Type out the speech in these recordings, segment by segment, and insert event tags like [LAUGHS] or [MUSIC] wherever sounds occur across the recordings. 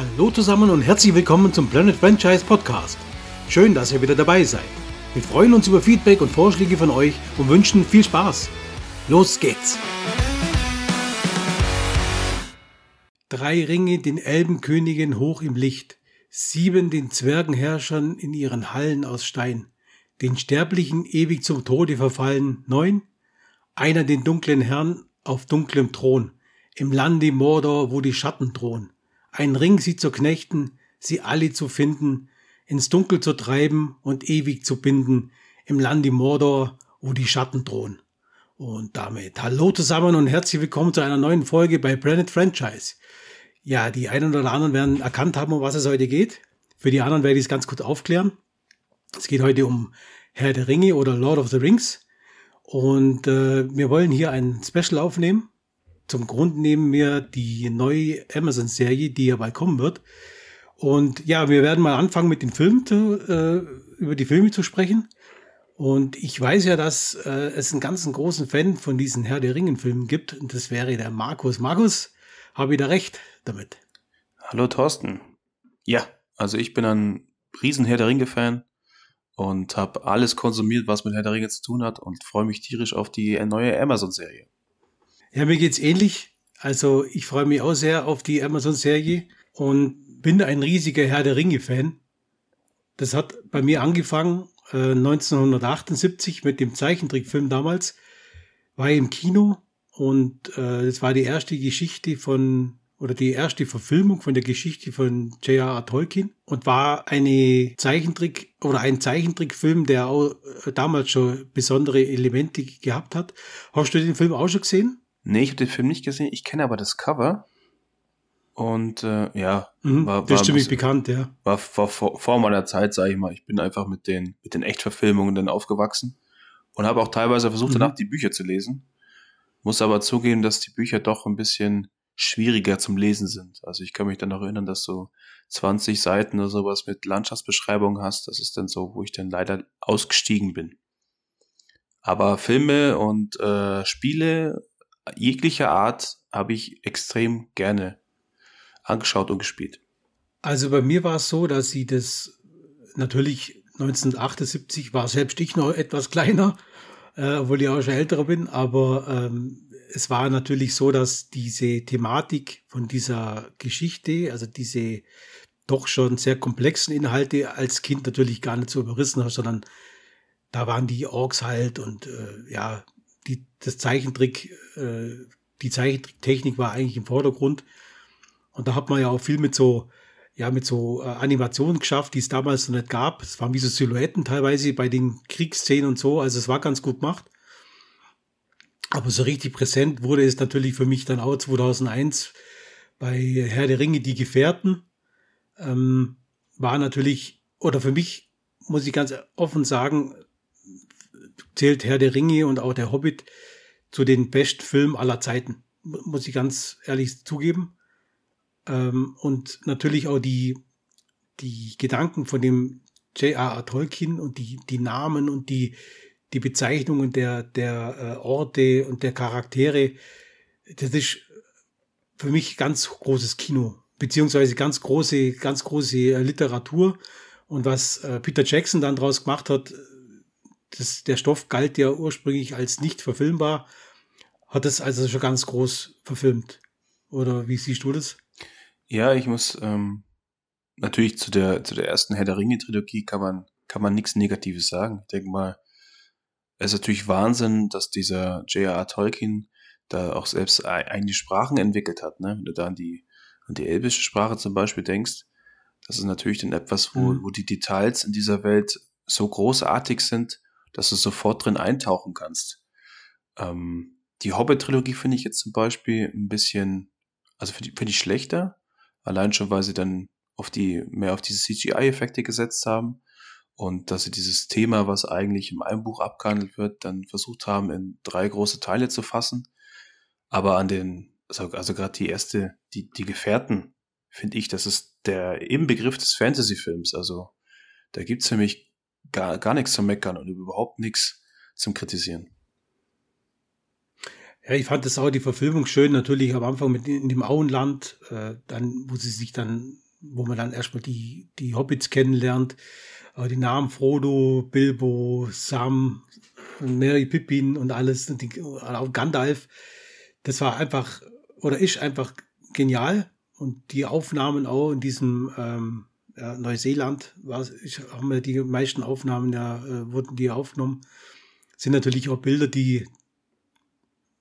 Hallo zusammen und herzlich willkommen zum Planet Franchise Podcast. Schön, dass ihr wieder dabei seid. Wir freuen uns über Feedback und Vorschläge von euch und wünschen viel Spaß. Los geht's! Drei Ringe den Elbenkönigen hoch im Licht, sieben den Zwergenherrschern in ihren Hallen aus Stein, den Sterblichen ewig zum Tode verfallen, neun, einer den dunklen Herrn auf dunklem Thron, im Lande Mordor, wo die Schatten drohen, ein Ring sie zu knechten, sie alle zu finden, ins Dunkel zu treiben und ewig zu binden, im Lande Mordor, wo die Schatten drohen. Und damit hallo zusammen und herzlich willkommen zu einer neuen Folge bei Planet Franchise. Ja, die einen oder anderen werden erkannt haben, um was es heute geht. Für die anderen werde ich es ganz kurz aufklären. Es geht heute um Herr der Ringe oder Lord of the Rings. Und äh, wir wollen hier ein Special aufnehmen zum Grund nehmen wir die neue Amazon-Serie, die ja bald kommen wird. Und ja, wir werden mal anfangen mit den Filmen, zu, äh, über die Filme zu sprechen. Und ich weiß ja, dass äh, es einen ganzen großen Fan von diesen Herr der Ringen-Filmen gibt. Und das wäre der Markus. Markus, habe ich da recht damit? Hallo Thorsten. Ja, also ich bin ein riesen Herr der Ringe-Fan und habe alles konsumiert, was mit Herr der Ringe zu tun hat und freue mich tierisch auf die neue Amazon-Serie. Ja, mir geht's ähnlich. Also ich freue mich auch sehr auf die Amazon-Serie und bin ein riesiger Herr der Ringe-Fan. Das hat bei mir angefangen äh, 1978 mit dem Zeichentrickfilm damals. War im Kino und äh, das war die erste Geschichte von oder die erste Verfilmung von der Geschichte von J.R.R. Tolkien und war eine Zeichentrick oder ein Zeichentrickfilm, der auch äh, damals schon besondere Elemente gehabt hat. Hast du den Film auch schon gesehen? Nee, ich habe den Film nicht gesehen. Ich kenne aber das Cover. Und äh, ja, mhm, war, war, ziemlich bekannt, ja. War, war vor, vor meiner Zeit, sage ich mal. Ich bin einfach mit den, mit den Echtverfilmungen dann aufgewachsen und habe auch teilweise versucht, mhm. danach die Bücher zu lesen. Muss aber zugeben, dass die Bücher doch ein bisschen schwieriger zum Lesen sind. Also ich kann mich dann noch erinnern, dass du 20 Seiten oder sowas mit Landschaftsbeschreibung hast. Das ist dann so, wo ich dann leider ausgestiegen bin. Aber Filme und äh, Spiele jeglicher Art habe ich extrem gerne angeschaut und gespielt. Also bei mir war es so, dass sie das natürlich 1978 war selbst ich noch etwas kleiner, äh, obwohl ich auch schon älter bin, aber ähm, es war natürlich so, dass diese Thematik von dieser Geschichte, also diese doch schon sehr komplexen Inhalte als Kind natürlich gar nicht so überrissen hast, sondern da waren die Orks halt und äh, ja, die, das Zeichentrick, äh, die Zeichentricktechnik war eigentlich im Vordergrund. Und da hat man ja auch viel mit so, ja, mit so äh, Animationen geschafft, die es damals noch nicht gab. Es waren wie so Silhouetten teilweise bei den Kriegsszenen und so. Also es war ganz gut gemacht. Aber so richtig präsent wurde es natürlich für mich dann auch 2001 bei Herr der Ringe, die Gefährten. Ähm, war natürlich, oder für mich muss ich ganz offen sagen, zählt Herr der Ringe und auch der Hobbit zu den besten Filmen aller Zeiten, muss ich ganz ehrlich zugeben. Ähm, und natürlich auch die, die Gedanken von dem J.R.R. Tolkien und die, die Namen und die, die Bezeichnungen der, der äh, Orte und der Charaktere, das ist für mich ganz großes Kino, beziehungsweise ganz große, ganz große äh, Literatur. Und was äh, Peter Jackson dann draus gemacht hat, das, der Stoff galt ja ursprünglich als nicht verfilmbar, hat es also schon ganz groß verfilmt. Oder wie siehst du das? Ja, ich muss ähm, natürlich zu der zu der ersten Herr der Ringe Trilogie kann man kann man nichts Negatives sagen. Ich denke mal, es ist natürlich Wahnsinn, dass dieser J.R.R. Tolkien da auch selbst eigene Sprachen entwickelt hat. Ne? Wenn du da an die an die elbische Sprache zum Beispiel denkst, das ist natürlich dann etwas, wo, mhm. wo die Details in dieser Welt so großartig sind, dass du sofort drin eintauchen kannst. Ähm, die Hobbit-Trilogie finde ich jetzt zum Beispiel ein bisschen, also finde find ich schlechter, allein schon, weil sie dann auf die, mehr auf diese CGI-Effekte gesetzt haben und dass sie dieses Thema, was eigentlich im einen Buch abgehandelt wird, dann versucht haben, in drei große Teile zu fassen. Aber an den, also, also gerade die erste, die, die Gefährten, finde ich, das ist der Inbegriff des Fantasy-Films. Also da gibt's für mich gar, gar nichts zu meckern und überhaupt nichts zum Kritisieren. Ja, ich fand das auch die Verfilmung schön, natürlich am Anfang mit in dem Auenland, äh, dann, wo sie sich dann wo man dann erstmal die, die Hobbits kennenlernt, äh, die Namen Frodo, Bilbo, Sam, Mary Pippin und alles, und die, auch Gandalf. Das war einfach, oder ist einfach genial. Und die Aufnahmen auch in diesem ähm, ja, Neuseeland, war, ich, haben wir die meisten Aufnahmen, ja, äh, wurden die aufgenommen, sind natürlich auch Bilder, die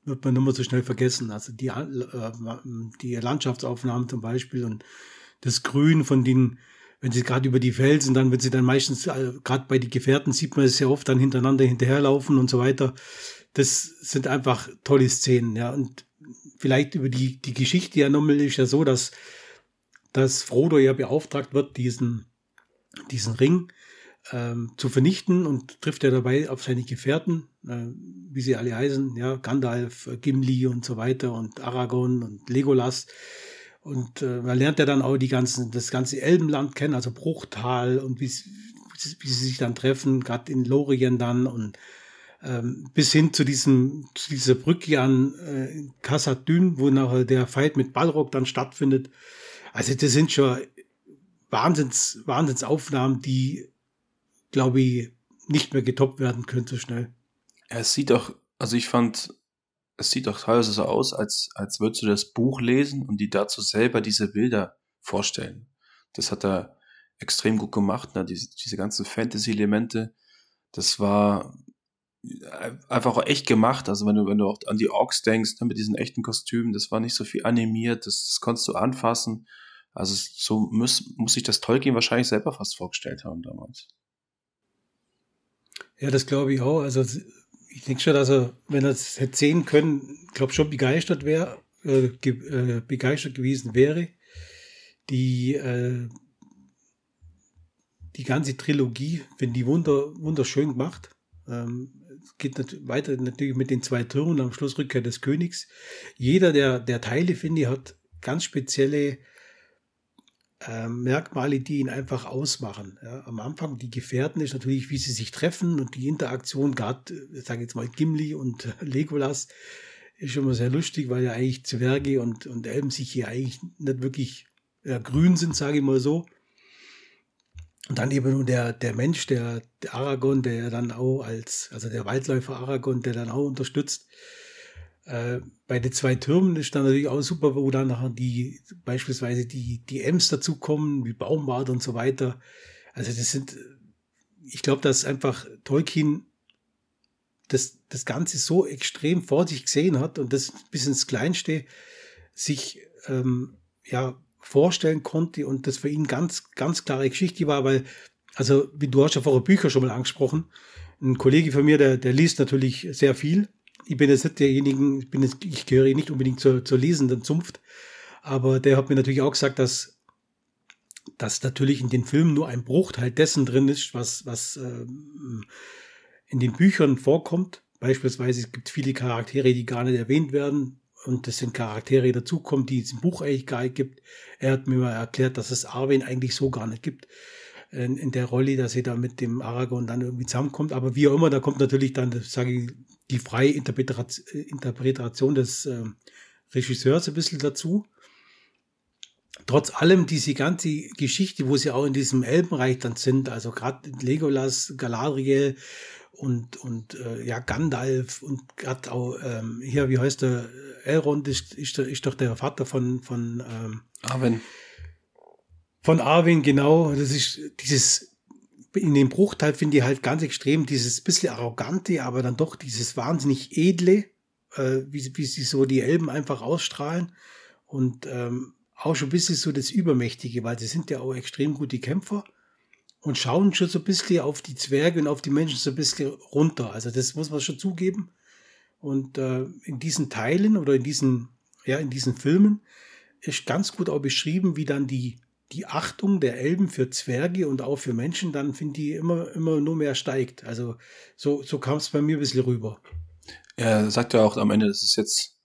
wird man nicht mehr so schnell vergessen. Also die, äh, die Landschaftsaufnahmen zum Beispiel und das Grün von den, wenn sie gerade über die Felsen, dann wird sie dann meistens, äh, gerade bei den Gefährten sieht man es sehr oft dann hintereinander hinterherlaufen und so weiter. Das sind einfach tolle Szenen, ja. Und vielleicht über die, die Geschichte ja nochmal ist ja so, dass, dass Frodo ja beauftragt wird, diesen, diesen Ring ähm, zu vernichten und trifft er dabei auf seine Gefährten, äh, wie sie alle heißen, ja, Gandalf, Gimli und so weiter und Aragorn und Legolas. Und äh, man lernt ja dann auch die ganzen, das ganze Elbenland kennen, also Bruchtal und wie, wie sie sich dann treffen, gerade in Lorien dann und ähm, bis hin zu diesem, zu dieser Brücke an äh, Kassadün, wo nachher der Fight mit Balrog dann stattfindet. Also das sind schon Wahnsinns, Wahnsinnsaufnahmen, die, glaube ich, nicht mehr getoppt werden können so schnell. Es sieht doch, also ich fand, es sieht doch teilweise so aus, als, als würdest du das Buch lesen und die dazu selber diese Bilder vorstellen. Das hat er extrem gut gemacht, ne? diese, diese ganzen Fantasy-Elemente. Das war einfach auch echt gemacht. Also wenn du, wenn du auch an die Orks denkst, ne, mit diesen echten Kostümen, das war nicht so viel animiert, das, das konntest du anfassen. Also so muss, muss sich das Tolkien wahrscheinlich selber fast vorgestellt haben damals. Ja, das glaube ich auch. Also ich denke schon, dass er, wenn er es hätte sehen können, glaube schon begeistert wäre, äh, ge äh, begeistert gewesen wäre. Die, äh, die ganze Trilogie, wenn die wunder, wunderschön gemacht. Ähm, geht nat weiter natürlich mit den zwei Türmen am Schluss Rückkehr des Königs. Jeder der, der Teile, finde ich, hat ganz spezielle äh, Merkmale, die ihn einfach ausmachen. Ja, am Anfang die Gefährten ist natürlich, wie sie sich treffen und die Interaktion, gerade, äh, sage jetzt mal, Gimli und äh, [LAUGHS] Legolas, ist immer sehr lustig, weil ja eigentlich Zwerge und, und Elben sich hier eigentlich nicht wirklich ja, grün sind, sage ich mal so. Und dann eben nur der, der Mensch, der, der Aragon, der dann auch als, also der Waldläufer Aragon, der dann auch unterstützt. Äh, bei den zwei Türmen ist dann natürlich auch super, wo dann nachher die, beispielsweise die, die Ems dazukommen, wie Baumbad und so weiter. Also das sind, ich glaube, dass einfach Tolkien das, das Ganze so extrem vor sich gesehen hat und das bis ins Kleinste sich ähm, ja vorstellen konnte und das für ihn ganz, ganz klare Geschichte war, weil, also, wie du hast ja vorher Bücher schon mal angesprochen. Ein Kollege von mir, der, der liest natürlich sehr viel. Ich bin jetzt nicht derjenigen, ich bin jetzt, ich gehöre nicht unbedingt zur, zur lesenden Zunft, aber der hat mir natürlich auch gesagt, dass, dass natürlich in den Filmen nur ein Bruchteil dessen drin ist, was, was ähm, in den Büchern vorkommt. Beispielsweise es gibt viele Charaktere, die gar nicht erwähnt werden und das sind Charaktere, die dazukommen, die es im Buch eigentlich gar nicht gibt. Er hat mir mal erklärt, dass es Arwen eigentlich so gar nicht gibt. In, in der Rolle, dass sie da mit dem Aragorn dann irgendwie zusammenkommt. Aber wie auch immer, da kommt natürlich dann, sage ich, die freie Interpretation des äh, Regisseurs ein bisschen dazu. Trotz allem diese ganze Geschichte, wo sie auch in diesem Elbenreich dann sind, also gerade Legolas, Galadriel, und, und äh, ja, Gandalf und gerade auch ähm, hier, wie heißt der, Elrond ist, ist, ist doch der Vater von, von ähm, Arwen. Von Arwen, genau. Das ist dieses, in dem Bruchteil finde ich halt ganz extrem dieses bisschen arrogante, aber dann doch dieses wahnsinnig edle, äh, wie, wie sie so die Elben einfach ausstrahlen. Und ähm, auch schon ein bisschen so das Übermächtige, weil sie sind ja auch extrem gute Kämpfer und schauen schon so ein bisschen auf die Zwerge und auf die Menschen so ein bisschen runter. Also das muss man schon zugeben. Und äh, in diesen Teilen oder in diesen, ja, in diesen Filmen ist ganz gut auch beschrieben, wie dann die, die Achtung der Elben für Zwerge und auch für Menschen dann, finde ich, immer, immer nur mehr steigt. Also so, so kam es bei mir ein bisschen rüber. Er sagt ja auch am Ende, das ist jetzt,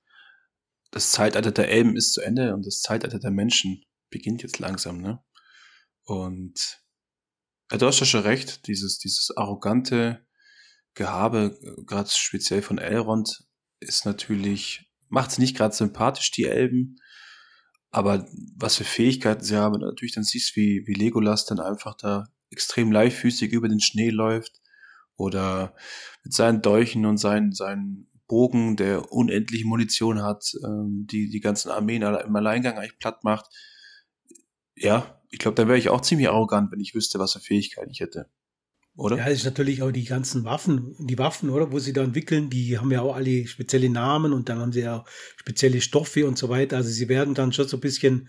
das Zeitalter der Elben ist zu Ende und das Zeitalter der Menschen beginnt jetzt langsam, ne? Und du hast ja schon recht, dieses, dieses arrogante Gehabe, gerade speziell von Elrond, ist natürlich, macht es nicht gerade sympathisch, die Elben. Aber was für Fähigkeiten sie haben, du natürlich dann siehst, wie, wie Legolas dann einfach da extrem leichtfüßig über den Schnee läuft oder mit seinen Dolchen und seinen, seinen Bogen, der unendliche Munition hat, ähm, die die ganzen Armeen im Alleingang eigentlich platt macht. Ja, ich glaube, da wäre ich auch ziemlich arrogant, wenn ich wüsste, was für Fähigkeiten ich hätte. Oder? Ja, ist natürlich auch die ganzen Waffen, die Waffen, oder, wo sie da entwickeln, die haben ja auch alle spezielle Namen und dann haben sie ja spezielle Stoffe und so weiter. Also sie werden dann schon so ein bisschen,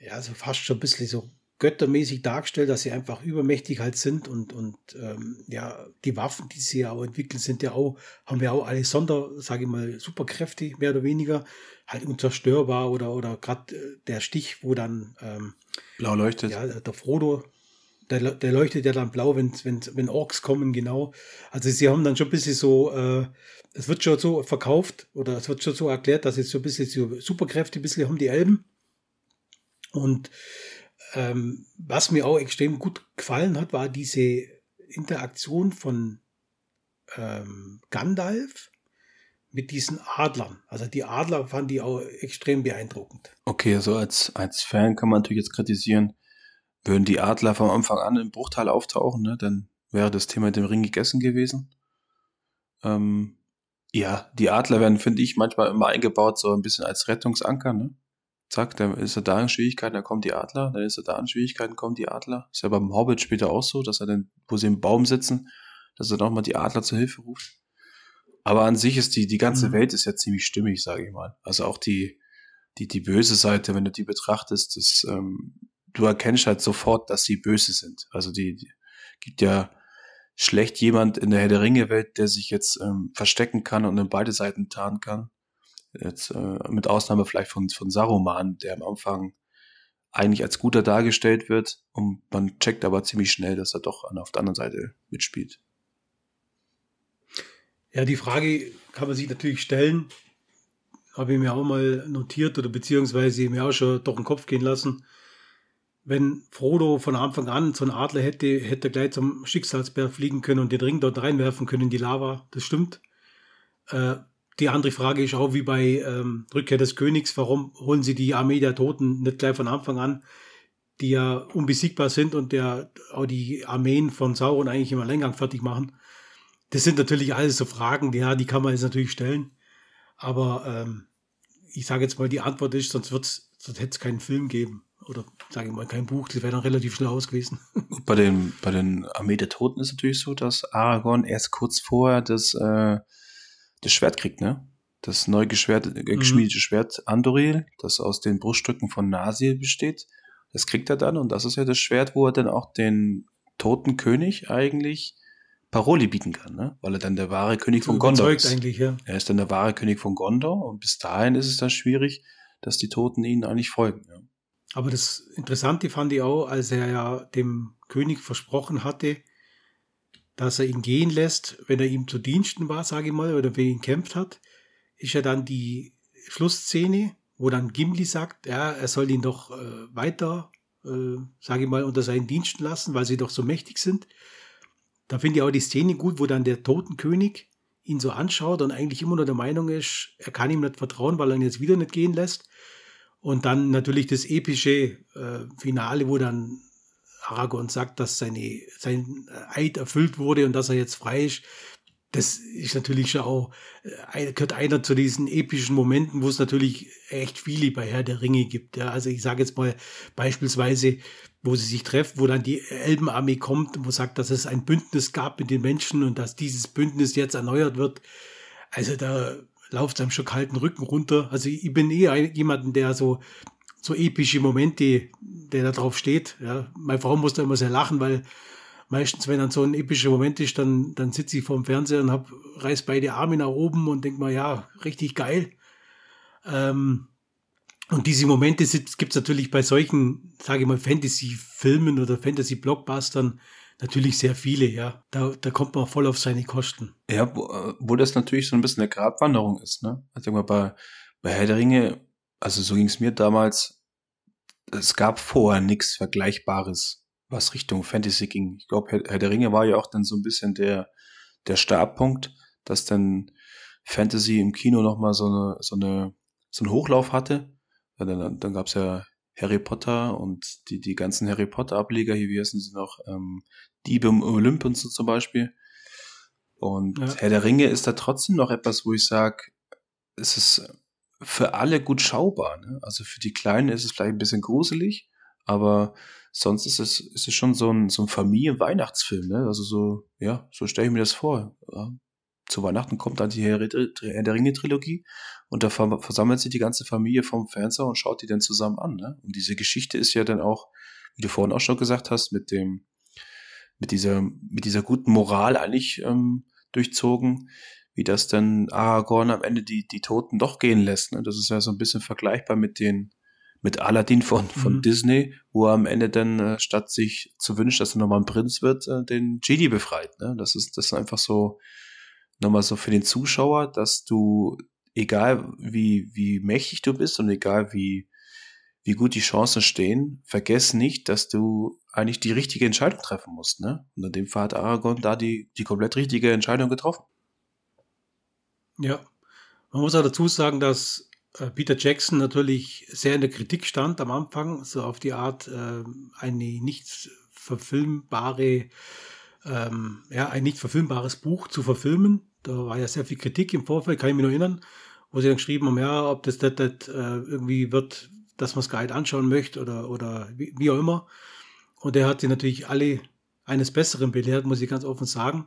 ja, so fast schon ein bisschen so göttermäßig dargestellt, dass sie einfach übermächtig halt sind und, und ähm, ja, die Waffen, die sie ja auch entwickeln, sind ja auch, haben ja auch alle Sonder, sage ich mal, Superkräfte, mehr oder weniger, halt unzerstörbar oder, oder gerade äh, der Stich, wo dann ähm, blau leuchtet. Ja, der Frodo, der, der leuchtet ja dann blau, wenn, wenn, wenn Orks kommen, genau. Also sie haben dann schon ein bisschen so, äh, es wird schon so verkauft oder es wird schon so erklärt, dass jetzt so ein bisschen so Superkräfte ein bisschen haben die Elben. Und ähm, was mir auch extrem gut gefallen hat, war diese Interaktion von ähm, Gandalf mit diesen Adlern. Also die Adler fand ich auch extrem beeindruckend. Okay, also als, als Fan kann man natürlich jetzt kritisieren, würden die Adler vom Anfang an im Bruchteil auftauchen, ne, dann wäre das Thema mit dem Ring gegessen gewesen. Ähm, ja, die Adler werden, finde ich, manchmal immer eingebaut, so ein bisschen als Rettungsanker, ne? Zack, dann ist er da in Schwierigkeiten, dann kommen die Adler, dann ist er da in Schwierigkeiten, kommen die Adler. Ist ja beim Hobbit später auch so, dass er dann, wo sie im Baum sitzen, dass er nochmal die Adler zur Hilfe ruft. Aber an sich ist die, die ganze mhm. Welt ist ja ziemlich stimmig, sage ich mal. Also auch die, die, die böse Seite, wenn du die betrachtest, das, ähm, du erkennst halt sofort, dass sie böse sind. Also die, die gibt ja schlecht jemand in der Herr der Ringe Welt, der sich jetzt ähm, verstecken kann und in beide Seiten tarnen kann. Jetzt äh, mit Ausnahme vielleicht von, von Saruman, der am Anfang eigentlich als guter dargestellt wird und man checkt aber ziemlich schnell, dass er doch auf der anderen Seite mitspielt. Ja, die Frage kann man sich natürlich stellen, habe ich mir auch mal notiert oder beziehungsweise mir auch schon durch den Kopf gehen lassen. Wenn Frodo von Anfang an so einen Adler hätte, hätte er gleich zum Schicksalsberg fliegen können und den Ring dort reinwerfen können in die Lava. Das stimmt. Äh, die andere Frage ist auch wie bei ähm, Rückkehr des Königs, warum holen sie die Armee der Toten nicht gleich von Anfang an, die ja unbesiegbar sind und der auch die Armeen von Sauron eigentlich im Alleingang fertig machen. Das sind natürlich alles so Fragen, die, ja, die kann man jetzt natürlich stellen. Aber ähm, ich sage jetzt mal, die Antwort ist, sonst, sonst hätte es keinen Film geben. Oder sage ich mal, kein Buch, das wäre dann relativ schnell aus gewesen. [LAUGHS] Bei den, bei den Armee der Toten ist es natürlich so, dass Aragorn erst kurz vorher das äh, das Schwert kriegt, ne? Das neu geschwert, äh, mhm. geschmiedete Schwert Andoril, das aus den Bruststücken von Nasil besteht. Das kriegt er dann und das ist ja das Schwert, wo er dann auch den toten König eigentlich Paroli bieten kann, ne? Weil er dann der wahre König von Gondor ist. Eigentlich, ja. Er ist dann der wahre König von Gondor und bis dahin ist es dann schwierig, dass die Toten ihnen eigentlich folgen. Ja. Aber das Interessante fand ich auch, als er ja dem König versprochen hatte, dass er ihn gehen lässt, wenn er ihm zu Diensten war, sage ich mal, oder wer ihn kämpft hat, ist ja dann die Schlussszene, wo dann Gimli sagt, ja, er soll ihn doch äh, weiter, äh, sage ich mal, unter seinen Diensten lassen, weil sie doch so mächtig sind. Da finde ich auch die Szene gut, wo dann der Totenkönig ihn so anschaut und eigentlich immer nur der Meinung ist, er kann ihm nicht vertrauen, weil er ihn jetzt wieder nicht gehen lässt. Und dann natürlich das epische äh, Finale, wo dann Aragorn sagt, dass seine, sein Eid erfüllt wurde und dass er jetzt frei ist, das ist natürlich schon auch, äh, gehört einer zu diesen epischen Momenten, wo es natürlich echt viele bei Herr der Ringe gibt. Ja, also ich sage jetzt mal beispielsweise, wo sie sich treffen, wo dann die Elbenarmee kommt, wo sagt, dass es ein Bündnis gab mit den Menschen und dass dieses Bündnis jetzt erneuert wird. Also da läuft einem schon kalten Rücken runter. Also ich bin eher jemanden, der so so epische Momente, der da drauf steht. Ja, meine Frau muss da immer sehr lachen, weil meistens, wenn dann so ein epischer Moment ist, dann, dann sitze ich vorm Fernseher und hab, reiß beide Arme nach oben und denke mal, ja, richtig geil. Ähm, und diese Momente gibt es natürlich bei solchen, sage ich mal, Fantasy-Filmen oder Fantasy-Blockbustern natürlich sehr viele, ja. Da, da kommt man voll auf seine Kosten. Ja, wo, wo das natürlich so ein bisschen eine Grabwanderung ist, ne? Also bei, bei Herr der Ringe also so ging es mir damals, es gab vorher nichts Vergleichbares, was Richtung Fantasy ging. Ich glaube, Herr der Ringe war ja auch dann so ein bisschen der, der Startpunkt, dass dann Fantasy im Kino nochmal so eine, so eine, so einen Hochlauf hatte, Ja, dann dann gab es ja Harry Potter und die, die ganzen Harry Potter-Ableger, hier, wie heißen sie noch, ähm, Diebe im Olymp und so zum Beispiel. Und ja. Herr der Ringe ist da trotzdem noch etwas, wo ich sage, es ist für alle gut schaubar. Ne? Also für die Kleinen ist es vielleicht ein bisschen gruselig, aber sonst ist es, ist es schon so ein, so ein Familien-Weihnachtsfilm. Ne? Also so, ja, so stelle ich mir das vor. Ja. Zu Weihnachten kommt dann die Herr der Ringe-Trilogie und da versammelt sich die ganze Familie vom Fernseher und schaut die dann zusammen an. Ne? Und diese Geschichte ist ja dann auch, wie du vorhin auch schon gesagt hast, mit dem, mit dieser, mit dieser guten Moral eigentlich ähm, durchzogen, wie das dann Aragorn am Ende die, die Toten doch gehen lässt. Ne? Das ist ja so ein bisschen vergleichbar mit den, mit Aladdin von, von mhm. Disney, wo er am Ende dann, äh, statt sich zu wünschen, dass er nochmal ein Prinz wird, äh, den Genie befreit. Ne? Das ist, das ist einfach so, nochmal so für den Zuschauer, dass du, egal wie, wie mächtig du bist und egal wie, wie gut die Chancen stehen, vergess nicht, dass du eigentlich die richtige Entscheidung treffen musst. Ne? Und in dem Fall hat Aragorn da die, die komplett richtige Entscheidung getroffen. Ja, man muss auch dazu sagen, dass äh, Peter Jackson natürlich sehr in der Kritik stand am Anfang, so auf die Art äh, eine nicht verfilmbare, ähm, ja, ein nicht verfilmbares Buch zu verfilmen. Da war ja sehr viel Kritik im Vorfeld, kann ich mich noch erinnern, wo sie dann geschrieben haben, ja, ob das, das, das äh, irgendwie wird, dass man es gar nicht anschauen möchte oder, oder wie, wie auch immer. Und er hat sie natürlich alle eines Besseren belehrt, muss ich ganz offen sagen.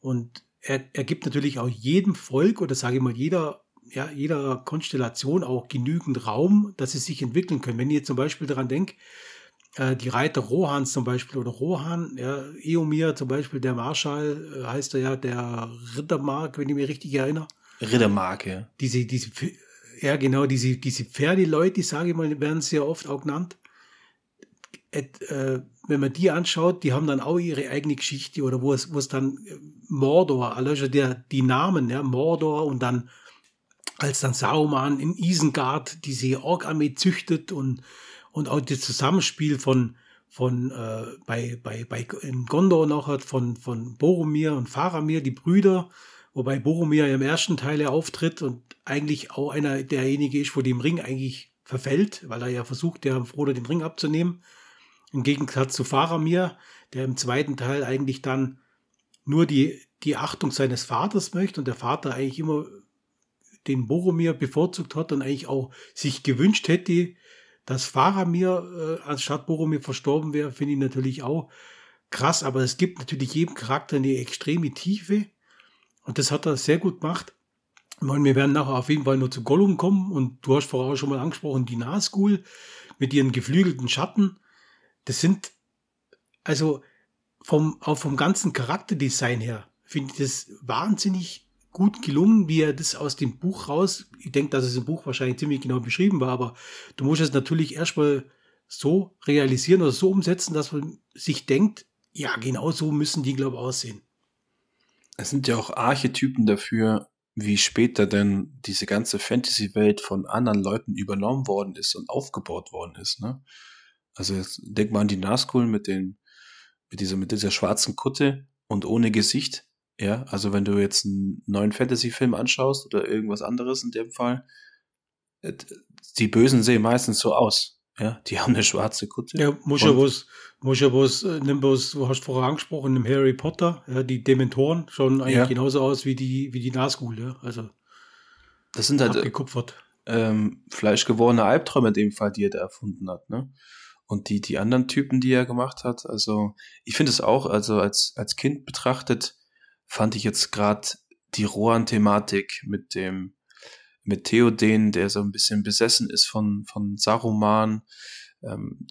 Und er, er gibt natürlich auch jedem Volk oder sage ich mal jeder, ja, jeder Konstellation auch genügend Raum, dass sie sich entwickeln können. Wenn ihr zum Beispiel daran denkt, äh, die Reiter Rohans zum Beispiel oder Rohan, ja, Eomir zum Beispiel, der Marschall, äh, heißt er ja, der Rittermark, wenn ich mich richtig erinnere. Rittermark, ja. Diese, diese, ja genau, diese, diese Pferdeleute, sage ich mal, werden sehr oft auch genannt. Et, äh, wenn man die anschaut, die haben dann auch ihre eigene Geschichte oder wo es, wo es dann äh, Mordor, also der, die Namen, ja, Mordor und dann als dann Sauron in Isengard diese Ork-Armee züchtet und, und auch das Zusammenspiel von, von äh, bei, bei, bei in Gondor noch hat von, von Boromir und Faramir, die Brüder, wobei Boromir im ersten Teil ja auftritt und eigentlich auch einer derjenige ist, wo dem Ring eigentlich verfällt, weil er ja versucht, der Frodo den Ring abzunehmen. Im Gegensatz zu Faramir, der im zweiten Teil eigentlich dann nur die, die Achtung seines Vaters möchte und der Vater eigentlich immer den Boromir bevorzugt hat und eigentlich auch sich gewünscht hätte, dass Faramir äh, anstatt Boromir verstorben wäre, finde ich natürlich auch krass, aber es gibt natürlich jedem Charakter eine extreme Tiefe und das hat er sehr gut gemacht. Ich meine, wir werden nachher auf jeden Fall nur zu Gollum kommen und du hast vorher schon mal angesprochen, die Nazgul mit ihren geflügelten Schatten das sind, also vom, auch vom ganzen Charakterdesign her, finde ich das wahnsinnig gut gelungen, wie er das aus dem Buch raus, ich denke, dass es im Buch wahrscheinlich ziemlich genau beschrieben war, aber du musst es natürlich erstmal so realisieren oder so umsetzen, dass man sich denkt, ja, genau so müssen die, glaube ich, aussehen. Es sind ja auch Archetypen dafür, wie später denn diese ganze Fantasy-Welt von anderen Leuten übernommen worden ist und aufgebaut worden ist. Ne? Also jetzt denk mal an die Nazgul mit den, mit dieser, mit dieser schwarzen Kutte und ohne Gesicht. Ja, also wenn du jetzt einen neuen Fantasy-Film anschaust oder irgendwas anderes in dem Fall, äh, die Bösen sehen meistens so aus. Ja, die haben eine schwarze Kutte. Ja, äh, nimm was, du hast vorher angesprochen, im Harry Potter, ja, die Dementoren schauen eigentlich ja. genauso aus wie die, wie die Nazgul, ja, also. Das sind halt, abgekupfert. Ähm, fleischgewordene Albträume in dem Fall, die er da erfunden hat, ne? Und die, die anderen Typen, die er gemacht hat, also ich finde es auch, also als, als Kind betrachtet, fand ich jetzt gerade die Rohan-Thematik mit dem, mit Theoden, der so ein bisschen besessen ist von, von Saruman, ähm,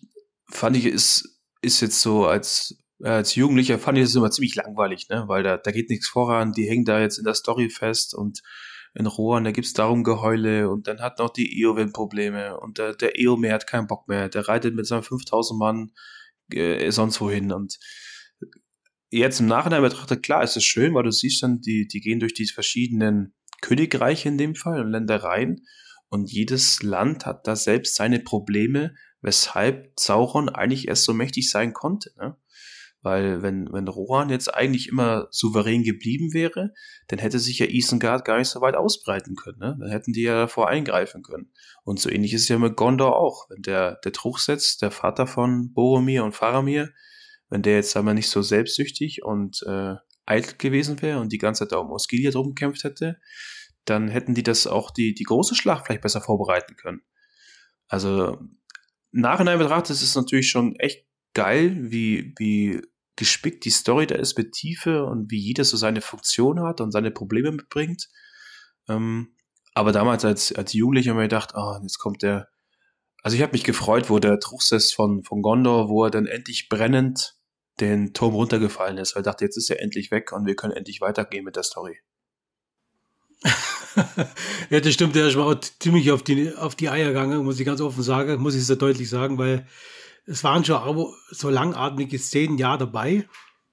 fand ich, ist, ist jetzt so als, als Jugendlicher fand ich das immer ziemlich langweilig, ne, weil da, da geht nichts voran, die hängen da jetzt in der Story fest und in Rohan, da gibt's darum Geheule und dann hat noch die Eowyn Probleme und der, der Eomer hat keinen Bock mehr, der reitet mit seinen 5000 Mann äh, sonst wohin und jetzt im Nachhinein betrachtet, klar, ist es schön, weil du siehst dann, die, die gehen durch die verschiedenen Königreiche in dem Fall und Ländereien und jedes Land hat da selbst seine Probleme, weshalb Sauron eigentlich erst so mächtig sein konnte. Ne? Weil wenn, wenn Rohan jetzt eigentlich immer souverän geblieben wäre, dann hätte sich ja Isengard gar nicht so weit ausbreiten können. Ne? Dann hätten die ja davor eingreifen können. Und so ähnlich ist es ja mit Gondor auch. Wenn der, der Truchsitz, der Vater von Boromir und Faramir, wenn der jetzt einmal nicht so selbstsüchtig und äh, eitel gewesen wäre und die ganze Zeit da um Osgiliath drum gekämpft hätte, dann hätten die das auch die, die große Schlacht vielleicht besser vorbereiten können. Also Nachhinein betrachtet ist es natürlich schon echt geil, wie, wie gespickt die Story da ist mit Tiefe und wie jeder so seine Funktion hat und seine Probleme mitbringt. Ähm, aber damals als, als Jugendlicher habe ich gedacht, oh, jetzt kommt der. Also ich habe mich gefreut, wo der Truchsess von, von Gondor, wo er dann endlich brennend den Turm runtergefallen ist, weil ich dachte, jetzt ist er endlich weg und wir können endlich weitergehen mit der Story. [LAUGHS] ja, das stimmt, der ist auch ziemlich auf die, auf die Eier gegangen, muss ich ganz offen sagen, muss ich so deutlich sagen, weil es waren schon so langatmige Szenen ja dabei,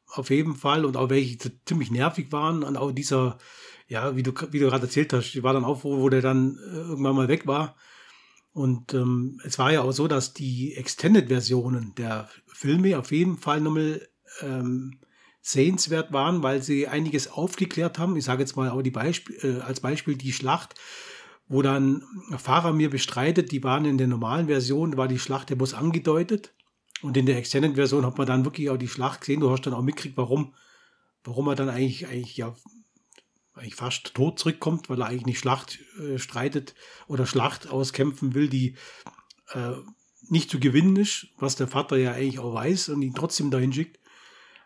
auf jeden Fall, und auch welche ziemlich nervig waren und auch dieser, ja, wie du, wie du gerade erzählt hast, war dann auch, wo, wo der dann äh, irgendwann mal weg war. Und ähm, es war ja auch so, dass die Extended-Versionen der Filme auf jeden Fall nochmal ähm, sehenswert waren, weil sie einiges aufgeklärt haben. Ich sage jetzt mal auch die Beispiel, äh, als Beispiel die Schlacht, wo dann Fahrer mir bestreitet, die waren in der normalen Version, war die Schlacht der Bus angedeutet. Und in der Extended-Version hat man dann wirklich auch die Schlacht gesehen. Du hast dann auch mitgekriegt, warum, warum er dann eigentlich, eigentlich ja eigentlich fast tot zurückkommt, weil er eigentlich nicht Schlacht äh, streitet oder Schlacht auskämpfen will, die äh, nicht zu gewinnen ist, was der Vater ja eigentlich auch weiß und ihn trotzdem dahin schickt.